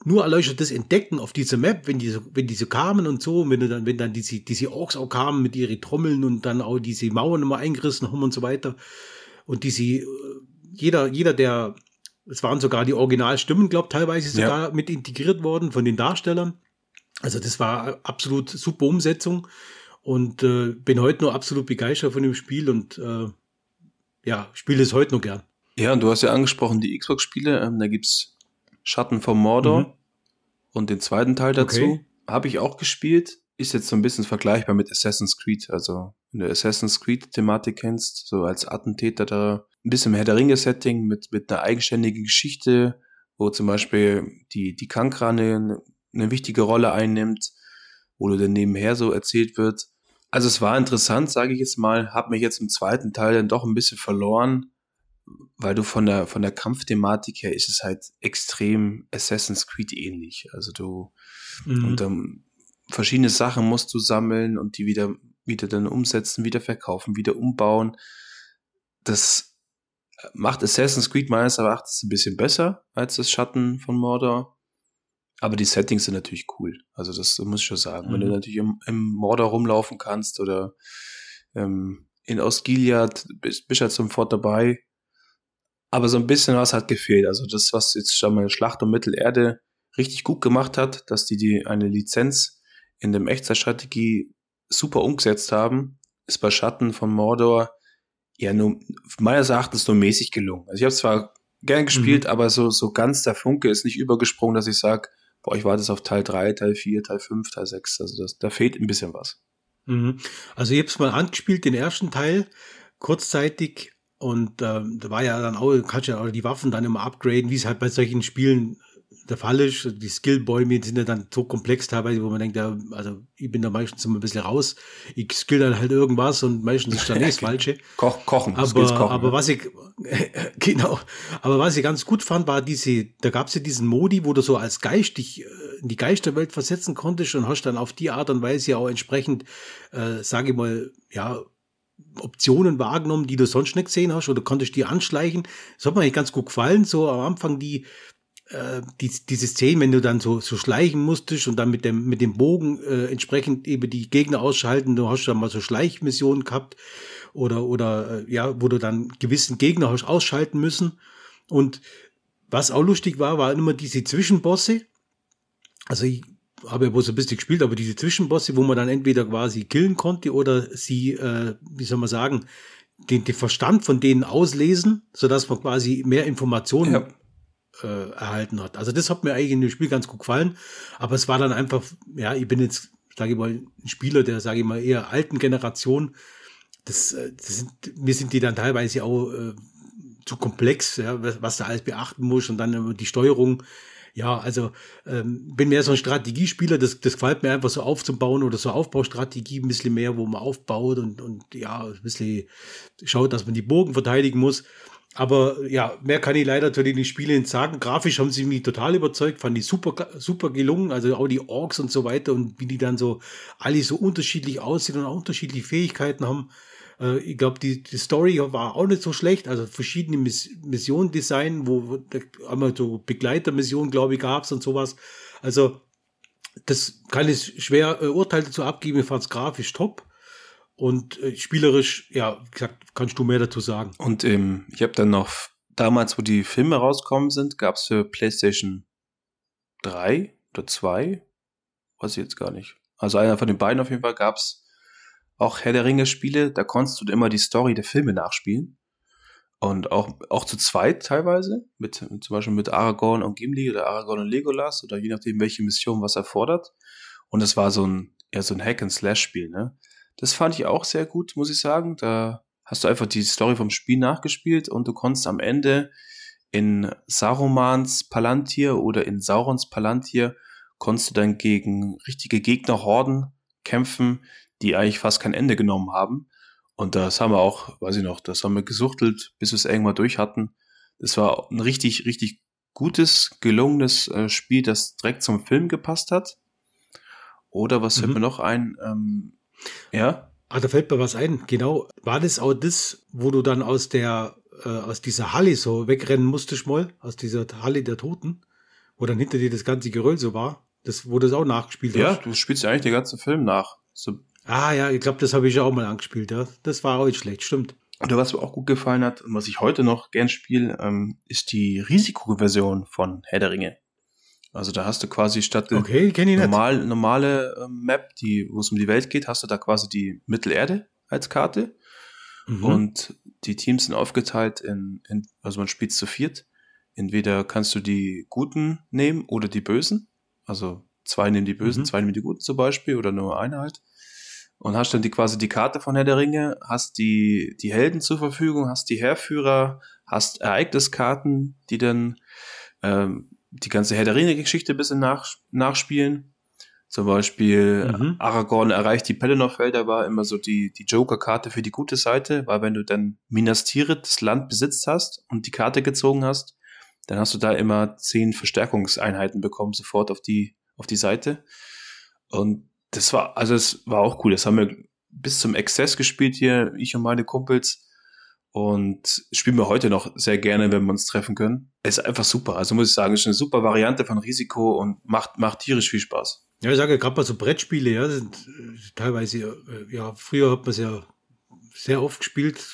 nur erleuchtet das Entdecken auf dieser Map, wenn diese, wenn diese kamen und so, wenn dann, wenn dann diese, diese Orks auch kamen mit ihren Trommeln und dann auch diese Mauern immer eingerissen haben und so weiter. Und diese, äh, jeder, jeder, der, es waren sogar die Originalstimmen, glaube teilweise sogar ja. mit integriert worden von den Darstellern. Also das war absolut super Umsetzung und äh, bin heute nur absolut begeistert von dem Spiel und äh, ja, spiele es heute noch gern. Ja, und du hast ja angesprochen, die Xbox-Spiele, ähm, da gibt's Schatten vom Mordor mhm. Und den zweiten Teil dazu. Okay. Habe ich auch gespielt. Ist jetzt so ein bisschen vergleichbar mit Assassin's Creed. Also, wenn du Assassin's Creed-Thematik kennst, so als Attentäter da, ein bisschen mehr der Ringe-Setting mit, mit einer eigenständigen Geschichte, wo zum Beispiel die, die Kankra eine, eine wichtige Rolle einnimmt, wo du dann nebenher so erzählt wird. Also es war interessant, sage ich jetzt mal, habe mich jetzt im zweiten Teil dann doch ein bisschen verloren, weil du von der von der Kampfthematik her ist es halt extrem Assassin's Creed ähnlich. Also du mhm. und ähm, verschiedene Sachen musst du sammeln und die wieder wieder dann umsetzen, wieder verkaufen, wieder umbauen. Das macht Assassin's Creed meines Erachtens ein bisschen besser als das Schatten von Mordor. Aber die Settings sind natürlich cool. Also das muss ich schon sagen. Mhm. Wenn du mhm. natürlich im, im Mordor rumlaufen kannst oder ähm, in Ostgiliad bist, bist halt sofort dabei. Aber so ein bisschen was hat gefehlt. Also das, was jetzt schon mal Schlacht um Mittelerde richtig gut gemacht hat, dass die, die eine Lizenz in dem Echtzeitstrategie super umgesetzt haben, ist bei Schatten von Mordor ja nur meines Erachtens nur mäßig gelungen. Also ich habe zwar gern gespielt, mhm. aber so, so ganz der Funke ist nicht übergesprungen, dass ich sage, boah, ich warte jetzt auf Teil 3, Teil 4, Teil 5, Teil 6. Also das, da fehlt ein bisschen was. Mhm. Also ich habe es mal angespielt, den ersten Teil, kurzzeitig. Und ähm, da war ja dann auch, kannst ja auch die Waffen dann immer upgraden, wie es halt bei solchen Spielen der Fall ist. Die Skillbäume sind ja dann so komplex teilweise, wo man denkt, ja, also ich bin da meistens immer ein bisschen raus. Ich skill dann halt irgendwas und meistens ist dann [LAUGHS] eh das Falsche. Koch, kochen, aber, kochen, aber was ich, [LAUGHS] genau, aber was ich ganz gut fand, war diese, da gab es ja diesen Modi, wo du so als Geist dich äh, in die Geisterwelt versetzen konntest und hast dann auf die Art und Weise ja auch entsprechend, äh, sage ich mal, ja, Optionen wahrgenommen, die du sonst nicht gesehen hast oder konntest die anschleichen. Das hat mir eigentlich ganz gut gefallen, so am Anfang die, äh, die, diese Szene, wenn du dann so, so schleichen musstest und dann mit dem, mit dem Bogen äh, entsprechend eben die Gegner ausschalten, du hast dann mal so Schleichmissionen gehabt oder, oder äh, ja, wo du dann gewissen Gegner hast ausschalten müssen. Und was auch lustig war, waren immer diese Zwischenbosse. Also ich habe ja bloß ein bisschen gespielt, aber diese Zwischenbosse, wo man dann entweder quasi killen konnte oder sie, äh, wie soll man sagen, den, den Verstand von denen auslesen, sodass man quasi mehr Informationen ja äh, erhalten hat. Also das hat mir eigentlich in dem Spiel ganz gut gefallen. Aber es war dann einfach, ja, ich bin jetzt, sage ich mal, ein Spieler der, sage ich mal, eher alten Generation. Das, äh, das sind, mir sind die dann teilweise auch äh, zu komplex, ja, was, was da alles beachten muss und dann die Steuerung. Ja, also ähm, bin mehr so ein Strategiespieler, das, das gefällt mir einfach so aufzubauen oder so Aufbaustrategie ein bisschen mehr, wo man aufbaut und, und ja, ein bisschen schaut, dass man die Burgen verteidigen muss. Aber ja, mehr kann ich leider zu den Spielen sagen. Grafisch haben sie mich total überzeugt, fand ich super, super gelungen. Also auch die Orks und so weiter und wie die dann so alle so unterschiedlich aussehen und auch unterschiedliche Fähigkeiten haben. Äh, ich glaube, die, die Story war auch nicht so schlecht. Also verschiedene Miss Missionen-Design, wo, einmal so Begleitermissionen, glaube ich, gab es und sowas. Also das kann ich schwer äh, Urteile dazu abgeben. Ich fand es grafisch top. Und äh, spielerisch, ja, wie gesagt, kannst du mehr dazu sagen. Und ähm, ich habe dann noch, damals, wo die Filme rausgekommen sind, gab es für PlayStation 3 oder 2, weiß ich jetzt gar nicht. Also einer von den beiden auf jeden Fall gab es auch Herr der Ringe Spiele, da konntest du immer die Story der Filme nachspielen. Und auch, auch zu zweit teilweise, mit, zum Beispiel mit Aragorn und Gimli oder Aragorn und Legolas oder je nachdem, welche Mission was erfordert. Und es war so ein, ja, so ein Hack-and-Slash-Spiel, ne? Das fand ich auch sehr gut, muss ich sagen. Da hast du einfach die Story vom Spiel nachgespielt und du konntest am Ende in Sarumans Palantir oder in Saurons Palantir konntest du dann gegen richtige Gegnerhorden kämpfen, die eigentlich fast kein Ende genommen haben. Und das haben wir auch, weiß ich noch, das haben wir gesuchtelt, bis wir es irgendwann durch hatten. Das war ein richtig, richtig gutes, gelungenes äh, Spiel, das direkt zum Film gepasst hat. Oder was fällt Mhm. mir noch ein? Ähm, ja? Ah, da fällt mir was ein. Genau. War das auch das, wo du dann aus der, äh, aus dieser Halle so wegrennen musstest mal? Aus dieser Halle der Toten? Wo dann hinter dir das ganze Geröll so war? Das, wo das auch nachgespielt Ja, hast? du spielst ja eigentlich den ganzen Film nach. So, Ah, ja, ich glaube, das habe ich ja auch mal angespielt, ja. Das war auch nicht schlecht, stimmt. Oder was mir auch gut gefallen hat und was ich heute noch gern spiele, ähm, ist die Risikoversion von Herr der Ringe. Also da hast du quasi statt der Okay, normal, normale ähm, Map, die, wo es um die Welt geht, hast du da quasi die Mittelerde als Karte. Mhm. Und die Teams sind aufgeteilt in, in, also man spielt zu viert. Entweder kannst du die Guten nehmen oder die Bösen. Also zwei nehmen die Bösen, Mhm. zwei nehmen die Guten zum Beispiel oder nur eine halt. Und hast dann die quasi die Karte von Herr der Ringe, hast die, die Helden zur Verfügung, hast die Heerführer, hast Ereigniskarten, die dann ähm, die ganze Herr der Ringe-Geschichte ein bisschen nach, nachspielen. Zum Beispiel Mhm. Aragorn erreicht die Pelennor-Felder, war immer so die, die Joker-Karte für die gute Seite, weil wenn du dann Minas Tirith, das Land besitzt hast und die Karte gezogen hast, dann hast du da immer zehn Verstärkungseinheiten bekommen, sofort auf die, auf die Seite. Und das war, also es war auch cool. Das haben wir bis zum Exzess gespielt hier, ich und meine Kumpels. Und spielen wir heute noch sehr gerne, wenn wir uns treffen können. Ist einfach super. Also muss ich sagen, ist eine super Variante von Risiko und macht, macht tierisch viel Spaß. Ja, ich sage gerade mal so Brettspiele, ja, sind äh, teilweise, äh, ja, früher hat man es ja sehr oft gespielt,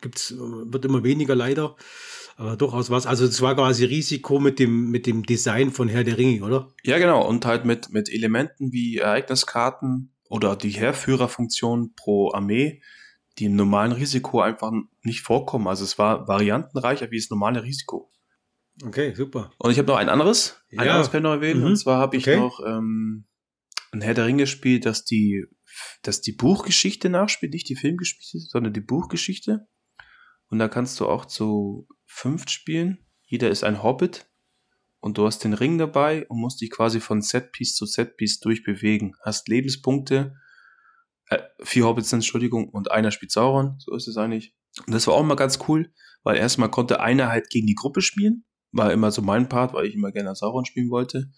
gibt's, wird immer weniger leider, aber durchaus was. Also es war quasi Risiko mit dem, mit dem Design von Herr der Ringe, oder? Ja, genau. Und halt mit, mit Elementen wie Ereigniskarten oder die Heerführerfunktion pro Armee, die im normalen Risiko einfach nicht vorkommen. Also es war variantenreicher wie das normale Risiko. Okay, super. Und ich habe noch ein anderes. Ein Ja. anderes kann ich noch erwähnen. Mhm. Und zwar habe ich Okay. noch ähm, ein Herr der Ringe gespielt, das die, das die Buchgeschichte nachspielt, nicht die Filmgeschichte, sondern die Buchgeschichte. Und da kannst du auch zu fünft spielen. Jeder ist ein Hobbit. Und du hast den Ring dabei und musst dich quasi von Setpiece zu Setpiece durchbewegen. Hast Lebenspunkte. Äh, vier Hobbits Entschuldigung, und einer spielt Sauron. So ist es eigentlich. Und das war auch mal ganz cool, weil erstmal konnte einer halt gegen die Gruppe spielen. War immer so mein Part, weil ich immer gerne Sauron spielen wollte.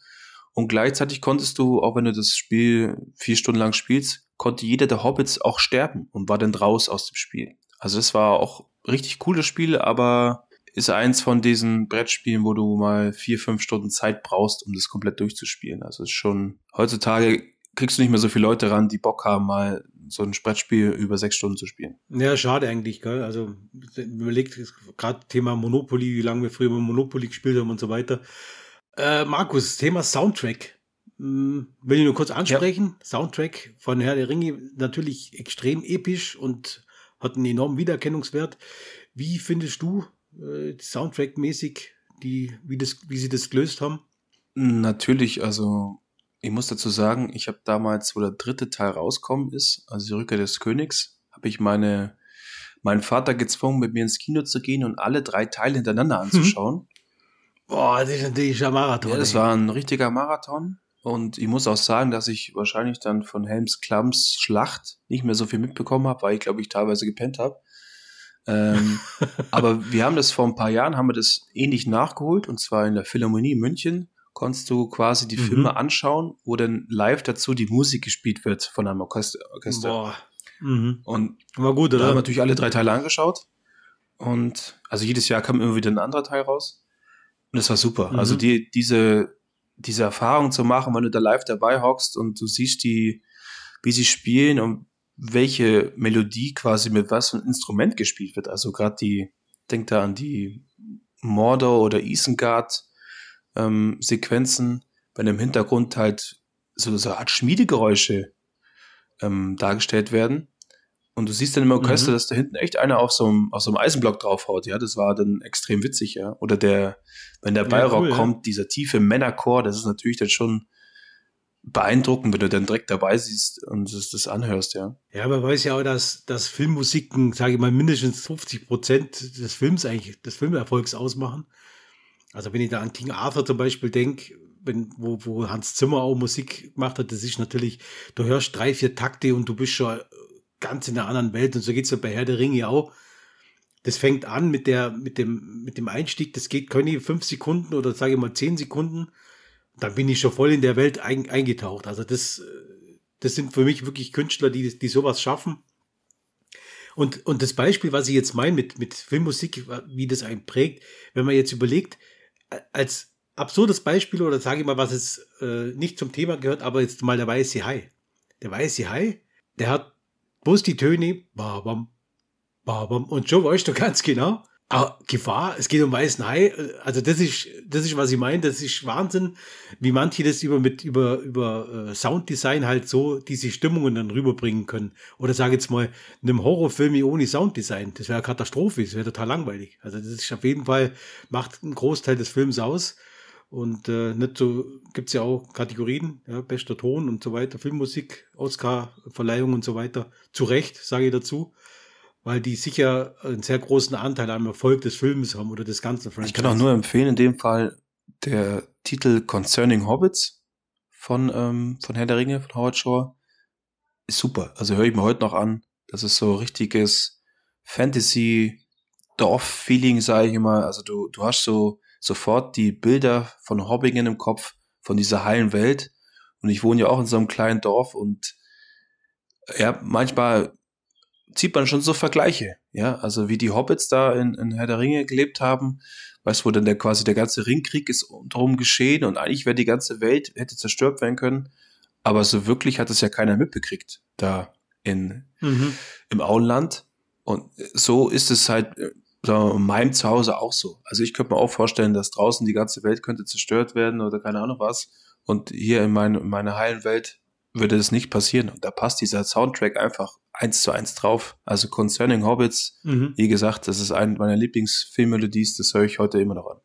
Und gleichzeitig konntest du, auch wenn du das Spiel vier Stunden lang spielst, konnte jeder der Hobbits auch sterben und war dann raus aus dem Spiel. Also das war auch richtig cooles Spiel, aber ist eins von diesen Brettspielen, wo du mal vier, fünf Stunden Zeit brauchst, um das komplett durchzuspielen. Also es ist schon, heutzutage kriegst du nicht mehr so viele Leute ran, die Bock haben, mal so ein Brettspiel über sechs Stunden zu spielen. Ja, schade eigentlich, gell? Also überlegt gerade Thema Monopoly, wie lange wir früher Monopoly gespielt haben und so weiter. Äh, Markus, Thema Soundtrack. Hm, will ich nur kurz ansprechen. Soundtrack von Herr der Ringe natürlich extrem episch und hat einen enormen Wiedererkennungswert. Wie findest du äh, Soundtrack-mäßig, die, wie, das, wie sie das gelöst haben? Natürlich, also ich muss dazu sagen, ich habe damals, wo der dritte Teil rauskommen ist, also die Rückkehr des Königs, habe ich meine, meinen Vater gezwungen, mit mir ins Kino zu gehen und alle drei Teile hintereinander anzuschauen. Boah, das ist natürlich ein Marathon. Ja, das ey. war ein richtiger Marathon. Und ich muss auch sagen, dass ich wahrscheinlich dann von Helms Klams Schlacht nicht mehr so viel mitbekommen habe, weil ich glaube ich teilweise gepennt habe. Ähm, [LAUGHS] aber wir haben das vor ein paar Jahren, haben wir das ähnlich nachgeholt, und zwar in der Philharmonie in München. Konntest du quasi die Mhm. Filme anschauen, wo dann live dazu die Musik gespielt wird von einem Orchester. Orchester. Boah. Mhm. Und War gut, da haben wir oder? natürlich alle drei Teile angeschaut. Und also jedes Jahr kam immer wieder ein anderer Teil raus. Und das war super. Mhm. Also die, diese, diese Erfahrung zu machen, wenn du da live dabei hockst und du siehst die, wie sie spielen und welche Melodie quasi mit was für ein Instrument gespielt wird. Also gerade die, denk da an die Mordor oder Isengard ähm, Sequenzen, wenn im Hintergrund halt so, so eine Art Schmiedegeräusche ähm, dargestellt werden. Und du siehst dann im Orchester, Mhm. dass da hinten echt einer auf so einem, auf so einem Eisenblock draufhaut. Ja, das war dann extrem witzig, ja. Oder der, wenn der Ja, Bayrock cool, ja. kommt, dieser tiefe Männerchor, das ist natürlich dann schon beeindruckend, wenn du dann direkt dabei siehst und das, das anhörst, ja. Ja, man weiß ja auch, dass, dass Filmmusiken, sage ich mal, mindestens 50 Prozent des Films eigentlich, des Filmerfolgs ausmachen. Also wenn ich da an King Arthur zum Beispiel denke, wenn, wo, wo Hans Zimmer auch Musik gemacht hat, das ist natürlich, du hörst drei, vier Takte und du bist schon ganz in einer anderen Welt und so geht's ja bei Herr der Ringe auch. Das fängt an mit der, mit dem, mit dem Einstieg, das geht keine fünf Sekunden oder sage ich mal zehn Sekunden dann bin ich schon voll in der Welt ein, eingetaucht. Also das, das sind für mich wirklich Künstler, die, die sowas schaffen. Und, und das Beispiel, was ich jetzt meine mit, mit Filmmusik, wie das einen prägt, wenn man jetzt überlegt, als absurdes Beispiel oder sage ich mal, was es äh, nicht zum Thema gehört, aber jetzt mal der weiße Hai. Der weiße Hai, der hat bloß die Töne, babam, babam, und schon weißt du [LAUGHS] ganz genau, aber Gefahr, es geht um weißen Hai, also das ist, das ist, was ich meine, das ist Wahnsinn, wie manche das über, mit, über, über äh, Sounddesign halt so diese Stimmungen dann rüberbringen können. Oder sage jetzt mal, in einem Horrorfilm ohne Sounddesign, das wäre Katastrophe, das wäre total langweilig. Also das ist auf jeden Fall, macht einen Großteil des Films aus. Und äh, nicht so, gibt's ja auch Kategorien, ja, bester Ton und so weiter, Filmmusik, Oscar-Verleihung und so weiter. Zu Recht, sage ich dazu weil die sicher einen sehr großen Anteil am Erfolg des Films haben oder des ganzen Franchise. Ich kann auch nur empfehlen, in dem Fall der Titel Concerning Hobbits von, ähm, von Herr der Ringe, von Howard Shore, ist super. Also höre ich mir heute noch an. Das ist so richtiges Fantasy-Dorf-Feeling, sage ich immer. Also du, du hast so sofort die Bilder von Hobbingen im Kopf, von dieser heilen Welt. Und ich wohne ja auch in so einem kleinen Dorf und ja, manchmal zieht man schon so Vergleiche, ja, also wie die Hobbits da in, in Herr der Ringe gelebt haben, weißt du, wo dann der quasi der ganze Ringkrieg ist drum geschehen und eigentlich wäre die ganze Welt hätte zerstört werden können, aber so wirklich hat es ja keiner mitbekriegt da in mhm. im Auenland. Und so ist es halt äh, wir, in meinem Zuhause auch so. Also ich könnte mir auch vorstellen, dass draußen die ganze Welt könnte zerstört werden oder keine Ahnung was. Und hier in, mein, in meiner heilen Welt würde das nicht passieren. Und da passt dieser Soundtrack einfach eins zu eins drauf. Also Concerning Hobbits, mhm. wie gesagt, das ist eine meiner Lieblingsfilmmelodies, das höre ich heute immer noch an.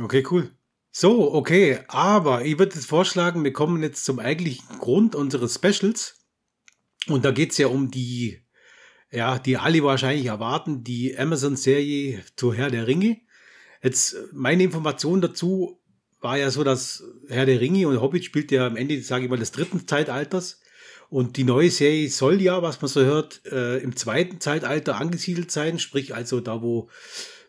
Okay, cool. So, okay, aber ich würde jetzt vorschlagen, wir kommen jetzt zum eigentlichen Grund unseres Specials. Und da geht es ja um die, ja, die alle wahrscheinlich erwarten, die Amazon-Serie zu Herr der Ringe. Jetzt meine Information dazu war ja so, dass Herr der Ringe und Hobbit spielt ja am Ende, sage ich mal, des dritten Zeitalters. Und die neue Serie soll ja, was man so hört, äh, im zweiten Zeitalter angesiedelt sein, sprich also da, wo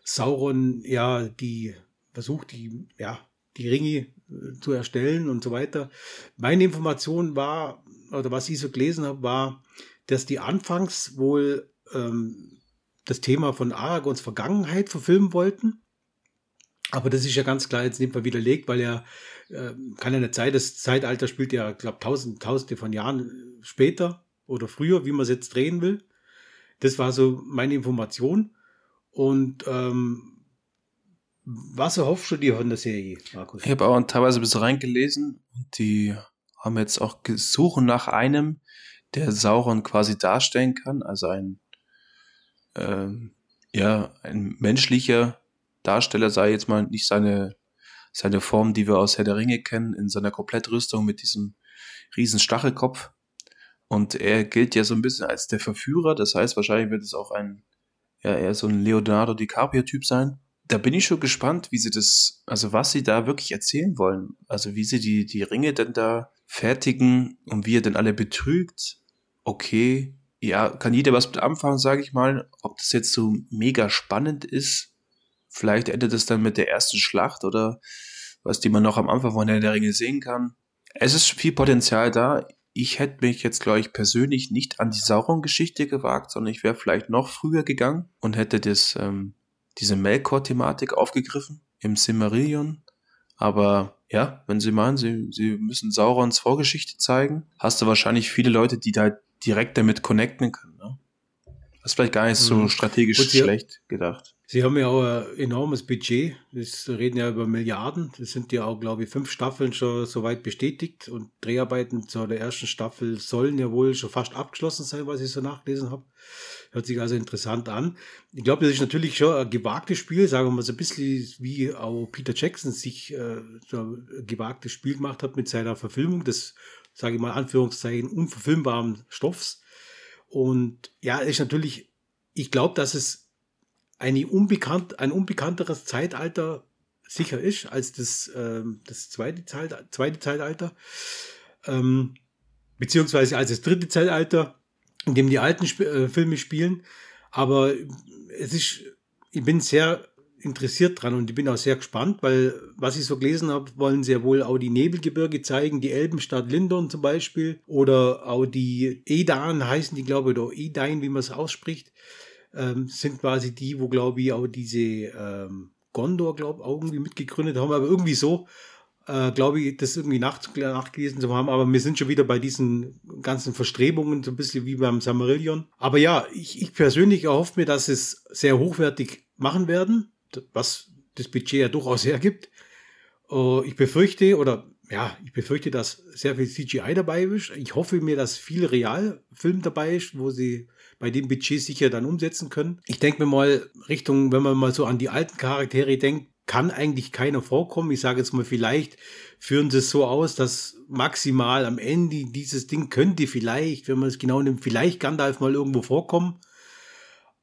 Sauron ja die versucht, die, ja, die Ringe äh, zu erstellen und so weiter. Meine Information war, oder was ich so gelesen habe, war, dass die anfangs wohl ähm, das Thema von Aragons Vergangenheit verfilmen wollten. Aber das ist ja ganz klar jetzt nicht mehr widerlegt, weil er äh, kann ja nicht sein, das Zeitalter spielt ja, glaube tausend, tausende von Jahren später oder früher, wie man es jetzt drehen will. Das war so meine Information. Und ähm, was erhoffst du dir von der Serie, Markus? Ich habe auch teilweise ein bisschen reingelesen und die haben jetzt auch gesucht nach einem, der Sauron quasi darstellen kann, also ein ähm, ja, ein menschlicher Darsteller sei jetzt mal nicht seine seine Form, die wir aus Herr der Ringe kennen, in seiner Komplettrüstung mit diesem riesen Stachelkopf. Und er gilt ja so ein bisschen als der Verführer, das heißt, wahrscheinlich wird es auch ein, ja, eher so ein Leonardo DiCaprio-Typ sein. Da bin ich schon gespannt, wie sie das, also was sie da wirklich erzählen wollen. Also wie sie die, die Ringe denn da fertigen und wie er denn alle betrügt. Okay, ja, kann jeder was mit anfangen, sage ich mal. Ob das jetzt so mega spannend ist, Vielleicht endet es dann mit der ersten Schlacht oder was, die man noch am Anfang von Herr der Ringe sehen kann. Es ist viel Potenzial da. Ich hätte mich jetzt, glaube ich, persönlich nicht an die Sauron-Geschichte gewagt, sondern ich wäre vielleicht noch früher gegangen und hätte das, ähm, diese Melkor-Thematik aufgegriffen im Silmarillion. Aber ja, wenn Sie meinen, Sie, Sie müssen Saurons Vorgeschichte zeigen, hast du wahrscheinlich viele Leute, die da direkt damit connecten können. Ne? Das ist vielleicht gar nicht so mhm. strategisch Gut, schlecht gedacht. Sie haben ja auch ein enormes Budget. Wir reden ja über Milliarden. Das sind ja auch, glaube ich, fünf Staffeln schon soweit bestätigt. Und Dreharbeiten zur der ersten Staffel sollen ja wohl schon fast abgeschlossen sein, was ich so nachgelesen habe. Hört sich also interessant an. Ich glaube, das ist natürlich schon ein gewagtes Spiel, sagen wir mal so ein bisschen wie auch Peter Jackson sich äh, so ein gewagtes Spiel gemacht hat mit seiner Verfilmung des, sage ich mal, Anführungszeichen, unverfilmbaren Stoffs. Und ja, ist natürlich, ich glaube, dass es eine unbekannt, ein unbekannteres Zeitalter sicher ist als das, ähm, das zweite, Zeitalter, zweite Zeitalter, ähm, beziehungsweise als das dritte Zeitalter, in dem die alten Sp äh, Filme spielen. Aber es ist, ich bin sehr interessiert dran und ich bin auch sehr gespannt, weil was ich so gelesen habe, wollen ja wohl auch die Nebelgebirge zeigen, die Elbenstadt Lindon zum Beispiel. Oder auch die Edan heißen die, glaube ich, oder Edain, wie man es ausspricht, ähm, sind quasi die, wo glaube ich auch diese ähm, Gondor, glaube ich, irgendwie mitgegründet haben, aber irgendwie so, äh, glaube ich, das irgendwie nach, nachgelesen zu haben, aber wir sind schon wieder bei diesen ganzen Verstrebungen, so ein bisschen wie beim Samarillion. Aber ja, ich, ich persönlich erhoffe mir, dass es sehr hochwertig machen werden, was das Budget ja durchaus hergibt. Uh, ich befürchte, oder ja, ich befürchte, dass sehr viel CGI dabei ist. Ich hoffe mir, dass viel Realfilm dabei ist, wo sie bei dem Budget sicher dann umsetzen können. Ich denke mir mal Richtung, wenn man mal so an die alten Charaktere denkt, kann eigentlich keiner vorkommen. Ich sage jetzt mal, vielleicht führen sie es so aus, dass maximal am Ende dieses Ding könnte vielleicht, wenn man es genau nimmt, vielleicht Gandalf mal irgendwo vorkommen.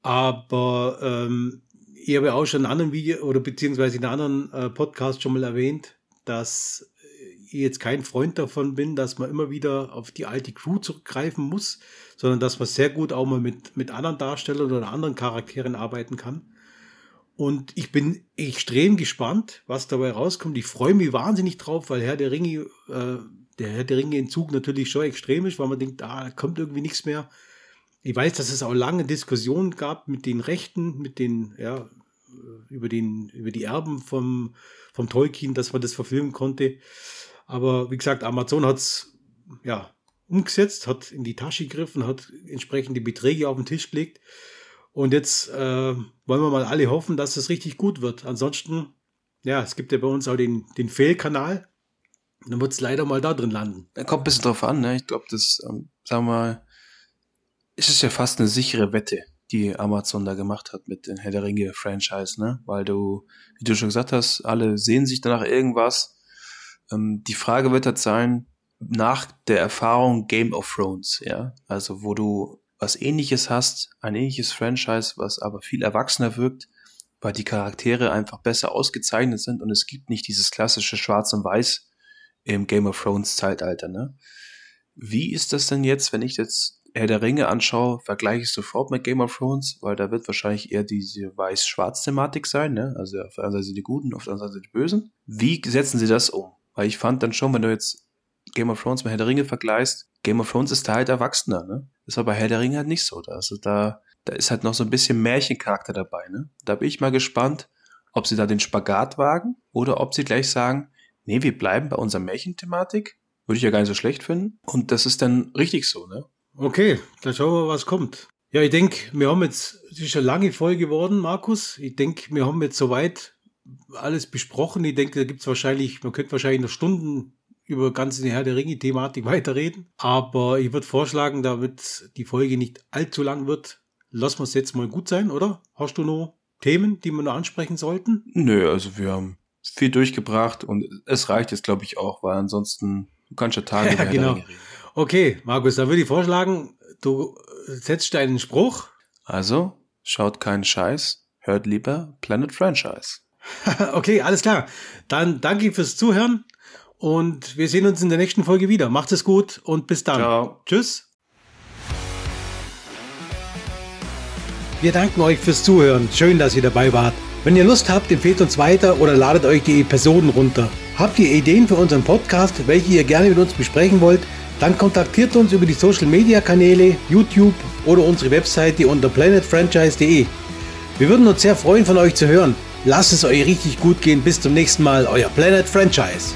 Aber ähm, ich habe auch schon in einem anderen Video oder beziehungsweise in einem anderen äh, Podcast schon mal erwähnt, dass jetzt kein Freund davon bin, dass man immer wieder auf die alte Crew zurückgreifen muss, sondern dass man sehr gut auch mal mit, mit anderen Darstellern oder anderen Charakteren arbeiten kann. Und ich bin extrem gespannt, was dabei rauskommt. Ich freue mich wahnsinnig drauf, weil Herr der Ringe, äh, der Herr der Ringe Entzug natürlich schon extrem ist, weil man denkt, ah, kommt irgendwie nichts mehr. Ich weiß, dass es auch lange Diskussionen gab mit den Rechten, mit den, ja, über den, über die Erben vom, vom Tolkien, dass man das verfilmen konnte. Aber wie gesagt, Amazon hat es, ja, umgesetzt, hat in die Tasche gegriffen, hat entsprechende Beträge auf den Tisch gelegt. Und jetzt äh, wollen wir mal alle hoffen, dass es richtig gut wird. Ansonsten, ja, es gibt ja bei uns auch den, den Fehlkanal. Dann wird es leider mal da drin landen. Kommt ein bisschen drauf an, ne? Ich glaube, das, ähm, sagen wir mal, ist es ja fast eine sichere Wette, die Amazon da gemacht hat mit den Herr der Ringe Franchise, ne? Weil du, wie du schon gesagt hast, alle sehen sich danach irgendwas. Ähm, die Frage wird halt sein, nach der Erfahrung Game of Thrones, ja, also wo du was ähnliches hast, ein ähnliches Franchise, was aber viel erwachsener wirkt, weil die Charaktere einfach besser ausgezeichnet sind und es gibt nicht dieses klassische Schwarz und Weiß im Game of Thrones Zeitalter, ne? Wie ist das denn jetzt, wenn ich jetzt Herr der Ringe anschaue, vergleiche ich sofort mit Game of Thrones, weil da wird wahrscheinlich eher diese Weiß-Schwarz-Thematik sein, ne? Also auf der einen Seite die Guten, auf der anderen Seite die Bösen. Wie setzen sie das um? Weil ich fand dann schon, wenn du jetzt Game of Thrones mit Herr der Ringe vergleichst, Game of Thrones ist da halt erwachsener, ne? Das war bei Herr der Ringe halt nicht so. Also da, da ist halt noch so ein bisschen Märchencharakter dabei, ne? Da bin ich mal gespannt, ob sie da den Spagat wagen oder ob sie gleich sagen, nee, wir bleiben bei unserer Märchenthematik. Würde ich ja gar nicht so schlecht finden. Und das ist dann richtig so, ne? Okay, dann schauen wir, was kommt. Ja, ich denke, wir haben jetzt, es ist eine lange Folge geworden, Markus. Ich denke, wir haben jetzt soweit alles besprochen. Ich denke, da gibt es wahrscheinlich, man könnte wahrscheinlich noch Stunden über ganze Herr der Ringe-Thematik [LAUGHS] weiterreden. Aber ich würde vorschlagen, damit die Folge nicht allzu lang wird, lassen wir es jetzt mal gut sein, oder? Hast du noch Themen, die wir noch ansprechen sollten? Nö, also wir haben viel durchgebracht und es reicht jetzt, glaube ich, auch, weil ansonsten du kannst ja [LAUGHS] Tage ja, genau. reden. Okay, Markus, dann würde ich vorschlagen, du setzt deinen Spruch. Also, schaut keinen Scheiß, hört lieber Planet Franchise. [LAUGHS] okay, alles klar. Dann danke fürs Zuhören. Und wir sehen uns in der nächsten Folge wieder. Macht es gut und bis dann. Ciao. Tschüss. Wir danken euch fürs Zuhören. Schön, dass ihr dabei wart. Wenn ihr Lust habt, empfehlt uns weiter oder ladet euch die Episoden runter. Habt ihr Ideen für unseren Podcast, welche ihr gerne mit uns besprechen wollt, dann kontaktiert uns über die Social Media Kanäle, YouTube oder unsere Webseite unter planetfranchise.de. Wir würden uns sehr freuen, von euch zu hören. Lasst es euch richtig gut gehen. Bis zum nächsten Mal, euer Planet Franchise.